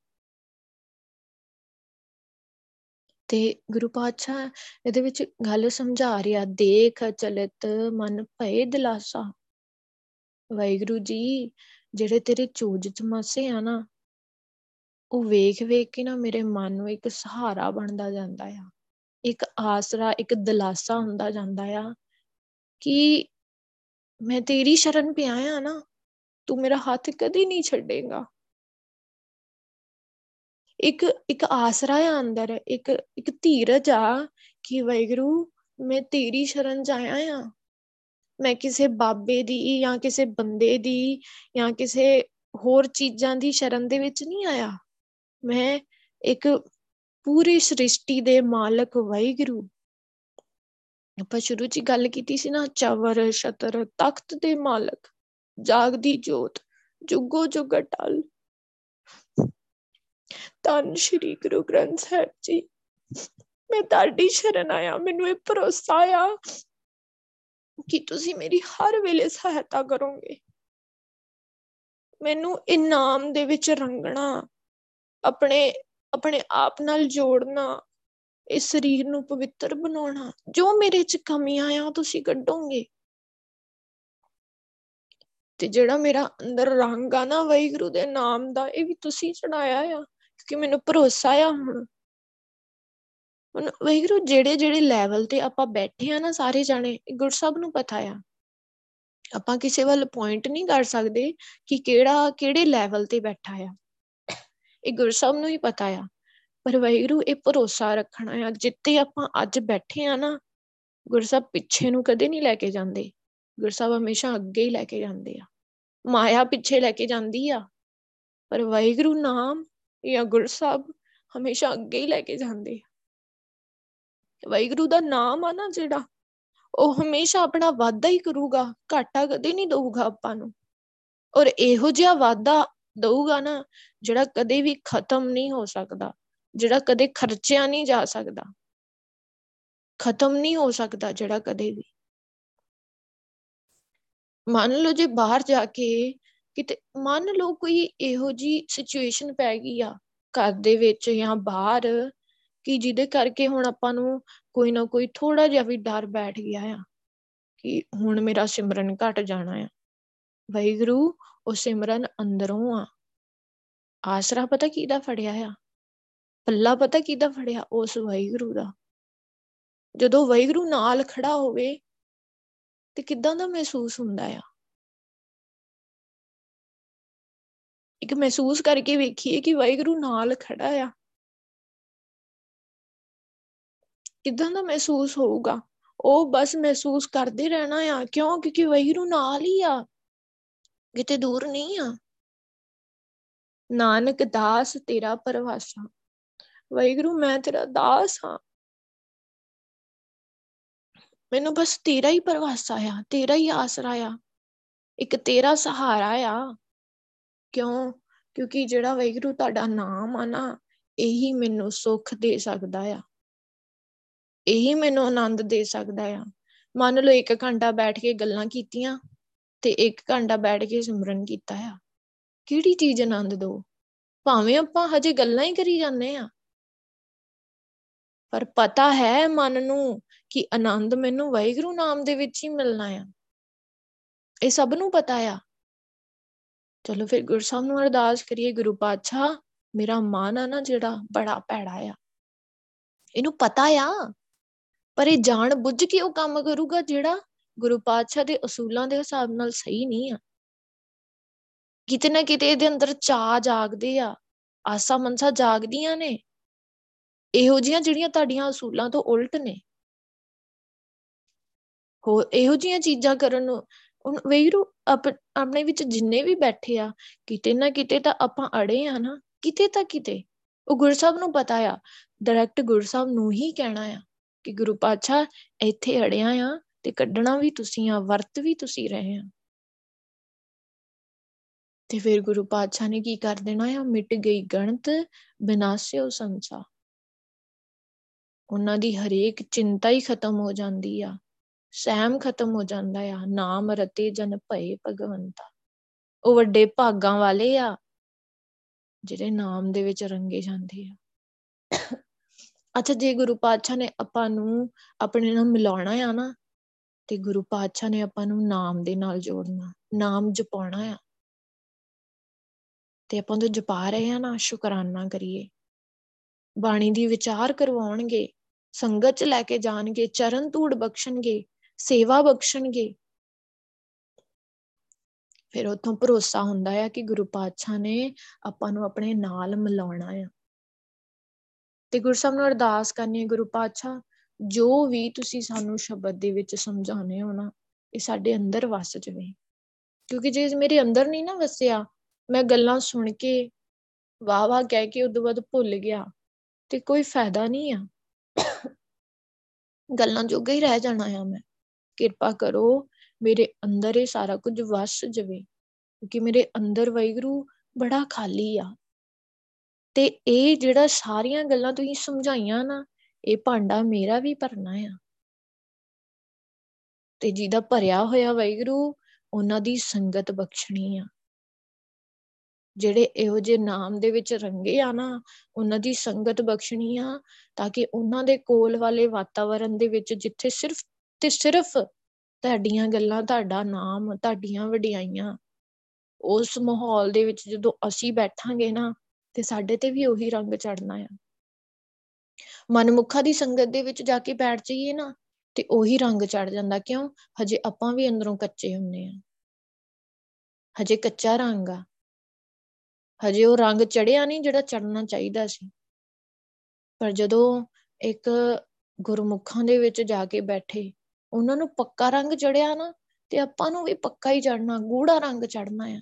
ਤੇ ਗੁਰੂ ਪਾਤਸ਼ਾਹ ਇਹਦੇ ਵਿੱਚ ਗੱਲ ਸਮਝਾ ਰਿਹਾ ਦੇਖ ਚਲਿਤ ਮਨ ਭਏ ਦਿਲਾਸਾ। ਵਾਹਿਗੁਰੂ ਜੀ, ਜਿਹੜੇ ਤੇਰੇ ਚੋਜ ਚਮਾਸੇ ਆ ਨਾ, ਉਹ ਵੇਖ ਵੇਖ ਕੇ ਨਾ ਮੇਰੇ ਮਨ ਨੂੰ ਇੱਕ ਸਹਾਰਾ ਬਣਦਾ ਜਾਂਦਾ ਆ। ਇੱਕ ਆਸਰਾ, ਇੱਕ ਦਿਲਾਸਾ ਹੁੰਦਾ ਜਾਂਦਾ ਆ ਕਿ ਮੈਂ ਤੇਰੀ ਸ਼ਰਨ ਪਿਆ ਆ ਨਾ, ਤੂੰ ਮੇਰਾ ਹੱਥ ਕਦੀ ਨਹੀਂ ਛੱਡੇਗਾ। ਇੱਕ ਇੱਕ ਆਸਰਾ ਆ ਅੰਦਰ, ਇੱਕ ਇੱਕ ਧੀਰਜ ਆ ਕਿ ਵੈਗਰੂ ਮੈਂ ਤੇਰੀ ਸ਼ਰਨ ਚ ਆਇਆ ਆ। ਮੈਂ ਕਿਸੇ ਬਾਬੇ ਦੀ ਜਾਂ ਕਿਸੇ ਬੰਦੇ ਦੀ ਜਾਂ ਕਿਸੇ ਹੋਰ ਚੀਜ਼ਾਂ ਦੀ ਸ਼ਰਨ ਦੇ ਵਿੱਚ ਨਹੀਂ ਆਇਆ। ਮੈਂ ਇੱਕ ਪੂਰੀ ਸ੍ਰਿਸ਼ਟੀ ਦੇ ਮਾਲਕ ਵੈਗਰੂ ਆਪਾਂ ਸ਼ੁਰੂ 'ਚ ਗੱਲ ਕੀਤੀ ਸੀ ਨਾ, ਚਵਰ, ਛਤਰ, ਤਖਤ ਦੇ ਮਾਲਕ, ਜਾਗਦੀ ਜੋਤ, ਜੁਗੋ ਜੁਗ ਟਲ ਤਨ ਸ਼੍ਰੀ ਗੁਰੂ ਗ੍ਰੰਥ ਸਾਹਿਬ ਜੀ। ਮੈਂ ਤੁਹਾਡੀ ਸ਼ਰਨ ਆਇਆ। ਮੈਨੂੰ ਇਹ ਭਰੋਸਾ ਆ ਕਿ ਤੁਸੀਂ ਮੇਰੀ ਹਰ ਵੇਲੇ ਸਹਾਇਤਾ ਕਰੋਗੇ। ਮੈਨੂੰ ਇਨਾਮ ਦੇ ਵਿੱਚ ਰੰਗਣਾ, ਆਪਣੇ ਆਪਣੇ ਆਪ ਨਾਲ ਜੋੜਨਾ, ਇਸ ਸਰੀਰ ਨੂੰ ਪਵਿੱਤਰ ਬਣਾਉਣਾ, ਜੋ ਮੇਰੇ 'ਚ ਕਮੀਆਂ ਆ ਤੁਸੀਂ ਕੱਢੋਗੇ। ਤੇ ਜਿਹੜਾ ਮੇਰਾ ਅੰਦਰ ਰੰਗ ਆ ਨਾ ਵਾਹਿਗੁਰੂ ਦੇ ਨਾਮ ਦਾ, ਇਹ ਵੀ ਤੁਸੀਂ ਚੜਾਇਆ ਆ। ਕਿਉਂਕਿ ਮੈਨੂੰ ਭਰੋਸਾ ਆ ਹੁਣ। ਹੁਣ ਵਾਹਿਗੁਰੂ, ਜਿਹੜੇ ਜਿਹੜੇ ਲੈਵਲ ਤੇ ਆਪਾਂ ਬੈਠੇ ਆ ਨਾ ਸਾਰੇ ਜਾਣੇ ਗੁਰਸਬ ਨੂੰ ਪਤਾ ਆ। ਆਪਾਂ ਕਿਸੇ ਵੱਲ ਪੁਆਇੰਟ ਨਹੀਂ ਕਰ ਸਕਦੇ ਕਿ ਕਿਹੜਾ, ਕਿਹੜੇ ਲੈਵਲ ਤੇ ਬੈਠਾ ਆ। ਇਹ ਗੁਰਸਬ ਨੂੰ ਹੀ ਪਤਾ ਆ। ਪਰ ਵਾਹਿਗੁਰੂ, ਇਹ ਭਰੋਸਾ ਰੱਖਣਾ ਆ। ਜਿੱਤੇ ਆਪਾਂ ਅੱਜ ਬੈਠੇ ਆ ਨਾ ਗੁਰਸਬ ਪਿੱਛੇ ਨੂੰ ਕਦੇ ਨਹੀਂ ਲੈ ਕੇ ਜਾਂਦੇ। ਗੁਰਸਬ ਹਮੇਸ਼ਾ ਅੱਗੇ ਹੀ ਲੈ ਕੇ ਜਾਂਦੇ ਆ। ਮਾਇਆ ਪਿੱਛੇ ਲੈ ਕੇ ਜਾਂਦੀ ਆ। ਪਰ ਵਾਹਿਗੁਰੂ ਨਾਮ ਜਾਂ ਗੁਰਸਬ ਹਮੇਸ਼ਾ ਅੱਗੇ ਹੀ ਲੈ ਕੇ ਜਾਂਦੇ ਆ। ਵਾਹਿਗੁਰੂ ਦਾ ਨਾਮ ਆ ਨਾ ਜਿਹੜਾ, ਉਹ ਹਮੇਸ਼ਾ ਆਪਣਾ ਵਾਅਦਾ ਹੀ ਕਰੂਗਾ, ਘਾਟਾ ਕਦੇ ਨਹੀਂ ਦਊਗਾ ਆਪਾਂ ਨੂੰ। ਔਰ ਇਹੋ ਜਿਹਾ ਵਾਅਦਾ ਦਊਗਾ ਨਾ, ਜਿਹੜਾ ਕਦੇ ਵੀ ਖਤਮ ਨਹੀਂ ਹੋ ਸਕਦਾ, ਜਿਹੜਾ ਕਦੇ ਖਰਚਿਆ ਨਹੀਂ ਜਾ ਸਕਦਾ। ਖਤਮ ਨਹੀਂ ਹੋ ਸਕਦਾ ਜਿਹੜਾ ਕਦੇ ਵੀ। ਮੰਨ ਲਓ ਜੇ ਬਾਹਰ ਜਾ ਕੇ ਕਿਤੇ ਮੰਨ ਲਓ ਕੋਈ ਇਹੋ ਜੀ ਸਿਚੁਏਸ਼ਨ ਪੈ ਗਈ ਆ ਘਰ ਦੇ ਵਿੱਚ ਜਾਂ ਬਾਹਰ, ਕਿ ਜਿਹਦੇ ਕਰਕੇ ਹੁਣ ਆਪਾਂ ਨੂੰ ਕੋਈ ਨਾ ਕੋਈ ਥੋੜਾ ਜਿਹਾ ਵੀ ਡਰ ਬੈਠ ਗਿਆ ਆ ਕਿ ਹੁਣ ਮੇਰਾ ਸਿਮਰਨ ਘਟ ਜਾਣਾ ਆ। ਵੈਗਰੂ ਉਹ ਸਿਮਰਨ ਅੰਦਰੋਂ ਆ। ਆਸਰਾ ਪਤਾ ਕਿਹਦਾ ਫੜਿਆ ਆ? ਪੱਲਾ ਪਤਾ ਕਿਹਦਾ ਫੜਿਆ? ਉਸ ਵੈਗਰੂ ਦਾ। ਜਦੋਂ ਵੈਗਰੂ ਨਾਲ ਖੜਾ ਹੋਵੇ ਤੇ ਕਿਦਾਂ ਦਾ ਮਹਿਸੂਸ ਹੁੰਦਾ ਆ? ਇੱਕ ਮਹਿਸੂਸ ਕਰਕੇ ਵੇਖੀਏ ਕਿ ਵੈਗਰੂ ਨਾਲ ਖੜਾ ਆ। ਕਿਦਾਂ ਦਾ ਮਹਿਸੂਸ ਹੋਊਗਾ? ਉਹ ਬਸ ਮਹਿਸੂਸ ਕਰਦੇ ਰਹਿਣਾ ਆ, ਕਿਉਂ? ਕਿਉਂਕਿ ਵੈਗਰੂ ਨਾਲ ਹੀ ਆ। ਕਿਤੇ ਦੂਰ ਨਹੀਂ ਆ। ਨਾਨਕ ਦਾਸ ਤੇਰਾ ਪਰਵਾਸਾ। ਵੈਗਰੂ ਮੈਂ ਤੇਰਾ ਦਾਸ ਹਾਂ। ਮੈਨੂੰ ਬਸ ਤੇਰਾ ਹੀ ਪਰਵਾਸਾ ਆ, ਤੇਰਾ ਹੀ ਆਸਰਾ ਆ। ਇੱਕ ਤੇਰਾ ਸਹਾਰਾ ਆ। ਕਿਉਂ? ਕਿਉਂਕਿ ਜਿਹੜਾ ਵੈਗਰੂ ਤੁਹਾਡਾ ਨਾਮ ਆ ਨਾ, ਇਹੀ ਮੈਨੂੰ ਸੁੱਖ ਦੇ ਸਕਦਾ ਆ। ਇਹੀ ਮੈਨੂੰ ਆਨੰਦ ਦੇ ਸਕਦਾ ਆ। ਮੰਨ ਲਓ ਇੱਕ ਘੰਟਾ ਬੈਠ ਕੇ ਗੱਲਾਂ ਕੀਤੀਆਂ ਤੇ ਇੱਕ ਘੰਟਾ ਬੈਠ ਕੇ ਸਿਮਰਨ ਕੀਤਾ ਆ। ਕਿਹੜੀ ਚੀਜ਼ ਆਨੰਦ ਦੋ? ਭਾਵੇਂ ਆਪਾਂ ਹਜੇ ਗੱਲਾਂ ਹੀ ਕਰੀ ਜਾਂਦੇ ਆ। ਪਰ ਪਤਾ ਹੈ ਮਨ ਨੂੰ ਕਿ ਆਨੰਦ ਮੈਨੂੰ ਵਾਹਿਗੁਰੂ ਨਾਮ ਦੇ ਵਿੱਚ ਹੀ ਮਿਲਣਾ ਆ। ਇਹ ਸਭ ਨੂੰ ਪਤਾ ਆ। ਚਲੋ ਫਿਰ ਗੁਰਸਾਹਿਬ ਨੂੰ ਅਰਦਾਸ ਕਰੀਏ, ਗੁਰੂ ਪਾਤਸ਼ਾਹ, ਮੇਰਾ ਮਨ ਆ ਨਾ ਜਿਹੜਾ ਬੜਾ ਭੈੜਾ ਆ। ਇਹਨੂੰ ਪਤਾ ਆ, ਪਰ ਇਹ ਜਾਣ ਬੁੱਝ ਕੇ ਉਹ ਕੰਮ ਕਰੂਗਾ ਜਿਹੜਾ ਗੁਰੂ ਪਾਤਸ਼ਾਹ ਦੇ ਅਸੂਲਾਂ ਦੇ ਹਿਸਾਬ ਨਾਲ ਸਹੀ ਨਹੀਂ ਆ। ਕਿਤੇ ਨਾ ਕਿਤੇ ਇਹਦੇ ਅੰਦਰ ਚਾਹ ਜਾਗਦੇ ਆ, ਆਸਾ ਮਨਸਾ ਜਾਗਦੀਆਂ ਨੇ। ਇਹੋ ਜੀਆਂ ਜਿਹੜੀਆਂ ਤੁਹਾਡੀਆਂ ਅਸੂਲਾਂ ਤੋਂ ਉਲਟ ਨੇ। ਹੋ ਇਹੋ ਜੀਆਂ ਚੀਜ਼ਾਂ ਕਰਨ ਨੂੰ ਹੁਣ ਵੇਰੂ ਆਪਣੇ ਵਿੱਚ ਜਿੰਨੇ ਵੀ ਬੈਠੇ ਆ, ਕਿਤੇ ਨਾ ਕਿਤੇ ਤਾਂ ਆਪਾਂ ਅੜੇ ਆ ਨਾ, ਕਿਤੇ ਤਾਂ ਕਿਤੇ। ਉਹ ਗੁਰਸਬ ਨੂੰ ਪਤਾ ਆ ਡਾਇਰੈਕਟ ਗੁਰਸਬ ਨੂੰ ਹੀ ਕਹਿਣਾ ਆ ਕਿ ਗੁਰੂ ਪਾਤਸ਼ਾਹ ਇੱਥੇ ਅੜਿਆ ਆ ਤੇ ਕੱਢਣਾ ਵੀ ਤੁਸੀਂ ਆ, ਵਰਤ ਵੀ ਤੁਸੀਂ ਰਹੇ ਆ। ਤੇ ਫਿਰ ਗੁਰੂ ਪਾਤਸ਼ਾਹ ਨੇ ਕੀ ਕਰ ਦੇਣਾ ਆ? ਮਿਟ ਗਈ ਗਣਤ, ਬਿਨਾਸਿਓ ਸੰਸਾ। ਉਹਨਾਂ ਦੀ ਹਰੇਕ ਚਿੰਤਾ ਹੀ ਖਤਮ ਹੋ ਜਾਂਦੀ ਆ। ਸਹਿਮ ਖਤਮ ਹੋ ਜਾਂਦਾ ਆ, ਨਾਮ ਰਤੇ ਜਨ ਭਏ ਭਗਵੰਤਾ। ਉਹ ਵੱਡੇ ਭਾਗਾਂ ਵਾਲੇ ਆ, ਜਿਹੜੇ ਨਾਮ ਦੇ ਵਿੱਚ ਰੰਗੇ ਜਾਂਦੇ ਆ। ਅੱਛਾ, ਜੇ ਗੁਰੂ ਪਾਤਸ਼ਾਹ ਨੇ ਆਪਾਂ ਨੂੰ ਆਪਣੇ ਨਾਲ ਮਿਲਾਉਣਾ ਆ ਨਾ, ਤੇ ਗੁਰੂ ਪਾਤਸ਼ਾਹ ਨੇ ਆਪਾਂ ਨੂੰ ਨਾਮ ਦੇ ਨਾਲ ਜੋੜਨਾ, ਨਾਮ ਜਪਾਉਣਾ ਆ। ਤੇ ਆਪਾਂ ਤੋਂ ਜਪਾ ਰਹੇ ਆ ਨਾ, ਸ਼ੁਕਰਾਨਾ ਕਰੀਏ। ਬਾਣੀ ਦੀ ਵਿਚਾਰ ਕਰਵਾਉਣਗੇ, ਸੰਗਤ ਚ ਲੈ ਕੇ ਜਾਣਗੇ, ਚਰਨ ਧੂੜ ਬਖਸ਼ਣਗੇ ਸੇਵਾ ਬਖਸ਼ਣਗੇ। ਫਿਰ ਉਥੋਂ ਭਰੋਸਾ ਹੁੰਦਾ ਆ ਕਿ ਗੁਰੂ ਪਾਤਸ਼ਾਹ ਨੇ ਆਪਾਂ ਨੂੰ ਆਪਣੇ ਨਾਲ ਮਿਲਾਉਣਾ ਆ। ਤੇ ਗੁਰਸਬ ਨੂੰ ਅਰਦਾਸ ਕਰਨੀ ਹੈ ਗੁਰੂ ਪਾਤਸ਼ਾਹ, ਜੋ ਵੀ ਤੁਸੀਂ ਸਾਨੂੰ ਸ਼ਬਦ ਦੇ ਵਿੱਚ ਸਮਝਾਉਨੇ ਹੋ ਨਾ, ਇਹ ਸਾਡੇ ਅੰਦਰ ਵਸ ਜਵੇ। ਕਿਉਂਕਿ ਜੇ ਮੇਰੇ ਅੰਦਰ ਨਹੀਂ ਨਾ ਵਸਿਆ, ਮੈਂ ਗੱਲਾਂ ਸੁਣ ਕੇ ਵਾਹ ਵਾਹ ਕਹਿ ਕੇ ਉਦੋਂ ਬਾਅਦ ਭੁੱਲ ਗਿਆ, ਤੇ ਕੋਈ ਫਾਇਦਾ ਨਹੀਂ ਆ। ਗੱਲਾਂ ਜੋਗਾ ਹੀ ਰਹਿ ਜਾਣਾ ਆ ਮੈਂ। ਕਿਰਪਾ ਕਰੋ ਮੇਰੇ ਅੰਦਰ ਇਹ ਸਾਰਾ ਕੁਝ ਵਸ ਜਵੇ, ਕਿਉਂਕਿ ਮੇਰੇ ਅੰਦਰ ਵੈਗਰੂ ਬੜਾ ਖਾਲੀ ਆ। ਤੇ ਇਹ ਜਿਹੜਾ ਸਾਰੀਆਂ ਗੱਲਾਂ ਤੁਸੀਂ ਸਮਝਾਈਆਂ ਨਾ, ਇਹ ਭਾਂਡਾ ਮੇਰਾ ਵੀ ਭਰਨਾ ਆ। ਤੇ ਜਿਹਦਾ ਭਰਿਆ ਹੋਇਆ ਵੈਗਰੂ ਉਹਨਾਂ ਦੀ ਸੰਗਤ ਬਖਸ਼ਣੀ ਆ। ਜਿਹੜੇ ਇਹੋ ਜਿਹੇ ਨਾਮ ਦੇ ਵਿੱਚ ਰੰਗੇ ਆ ਨਾ, ਉਹਨਾਂ ਦੀ ਸੰਗਤ ਬਖਸ਼ਣੀ ਆ, ਤਾਂ ਕਿ ਉਹਨਾਂ ਦੇ ਕੋਲ ਵਾਲੇ ਵਾਤਾਵਰਣ ਦੇ ਵਿੱਚ ਜਿੱਥੇ ਸਿਰਫ ਤੇ ਸਿਰਫ ਤੁਹਾਡੀਆਂ ਗੱਲਾਂ, ਤੁਹਾਡਾ ਨਾਮ, ਤੁਹਾਡੀਆਂ ਵਡਿਆਈਆਂ, ਉਸ ਮਾਹੌਲ ਦੇ ਵਿੱਚ ਜਦੋਂ ਅਸੀਂ ਬੈਠਾਂਗੇ ਨਾ, ਤੇ ਸਾਡੇ ਤੇ ਵੀ ਉਹੀ ਰੰਗ ਚੜਨਾ ਆ। ਮਨਮੁਖਾ ਦੀ ਸੰਗਤ ਦੇ ਵਿੱਚ ਜਾ ਕੇ ਬੈਠ ਜਾਈਏ ਨਾ, ਤੇ ਉਹੀ ਰੰਗ ਚੜ ਜਾਂਦਾ। ਕਿਉਂ? ਹਜੇ ਆਪਾਂ ਵੀ ਅੰਦਰੋਂ ਕੱਚੇ ਹੁੰਨੇ ਆ। ਹਜੇ ਕੱਚਾ ਰੰਗ ਆ। ਹਜੇ ਉਹ ਰੰਗ ਚੜਿਆ ਨਹੀਂ ਜਿਹੜਾ ਚੜਨਾ ਚਾਹੀਦਾ ਸੀ। ਪਰ ਜਦੋਂ ਇੱਕ ਗੁਰਮੁਖਾਂ ਦੇ ਵਿੱਚ ਜਾ ਕੇ ਬੈਠੇ ਉਹਨਾਂ ਨੂੰ ਪੱਕਾ ਰੰਗ ਚੜਿਆ ਨਾ, ਤੇ ਆਪਾਂ ਨੂੰ ਵੀ ਪੱਕਾ ਹੀ ਚੜਨਾ ਗੂੜਾ ਰੰਗ ਚੜਨਾ ਆ।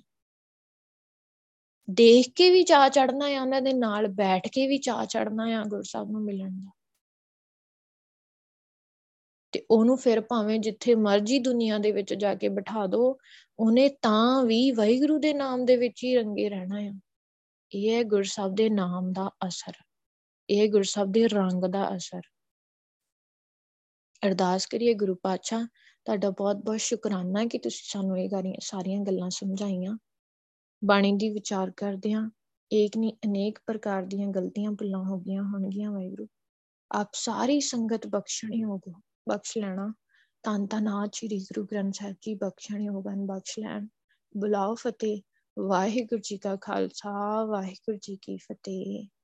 ਦੇਖ ਕੇ ਵੀ ਚਾਹ ਚੜਨਾ ਆ, ਉਹਨਾਂ ਦੇ ਨਾਲ ਬੈਠ ਕੇ ਵੀ ਚਾਹ ਚੜਨਾ ਆ ਗੁਰਸਾਹਿਬ ਨੂੰ ਮਿਲਣ ਦਾ। ਤੇ ਉਹਨੂੰ ਫਿਰ ਭਾਵੇਂ ਜਿੱਥੇ ਮਰਜ਼ੀ ਦੁਨੀਆ ਦੇ ਵਿੱਚ ਜਾ ਕੇ ਬਿਠਾ ਦਿਓ ਉਹਨੇ ਤਾਂ ਵੀ ਵਾਹਿਗੁਰੂ ਦੇ ਨਾਮ ਦੇ ਵਿੱਚ ਹੀ ਰੰਗੇ ਰਹਿਣਾ ਆ। ਇਹ ਹੈ ਗੁਰਸਬ ਦੇ ਨਾਮ ਦਾ ਅਸਰ, ਇਹ ਗੁਰਸਬ ਦੇ ਰੰਗ ਦਾ ਅਸਰ। ਅਰਦਾਸ ਕਰੀਏ ਗੁਰੂ ਪਾਤਸ਼ਾਹ, ਤੁਹਾਡਾ ਬਹੁਤ ਬਹੁਤ ਸ਼ੁਕਰਾਨਾ ਕਿ ਤੁਸੀਂ ਸਾਨੂੰ ਇਹ ਸਾਰੀਆਂ ਗੱਲਾਂ ਸਮਝਾਈਆਂ। ਬਾਣੀ ਦੀ ਵਿਚਾਰ ਕਰਦੇ ਹਾਂ ਏਕ ਨਹੀਂ ਅਨੇਕ ਪ੍ਰਕਾਰ ਦੀਆਂ ਗਲਤੀਆਂ ਭੁੱਲਾਂ ਹੋ ਗਈਆਂ ਹੋਣਗੀਆਂ, ਵਾਹਿਗੁਰੂ। ਆਪ ਸਾਰੀ ਸੰਗਤ ਬਖਸ਼ਣੀ ਹੋਗੋ, ਬਖਸ਼ ਲੈਣਾ। ਤਾਂ ਤਾਂ ਨਾ ਸ੍ਰੀ ਗੁਰੂ ਗ੍ਰੰਥ ਸਾਹਿਬ ਜੀ, ਬਖਸ਼ਣੀ ਹੋਗਨ ਬਖਸ਼ ਲੈਣ। ਬੁਲਾਓ ਫਤਿਹ। ਵਾਹਿਗੁਰੂ ਜੀ ਕਾ ਖਾਲਸਾ, ਵਾਹਿਗੁਰੂ ਜੀ ਕੀ ਫਤਿਹ।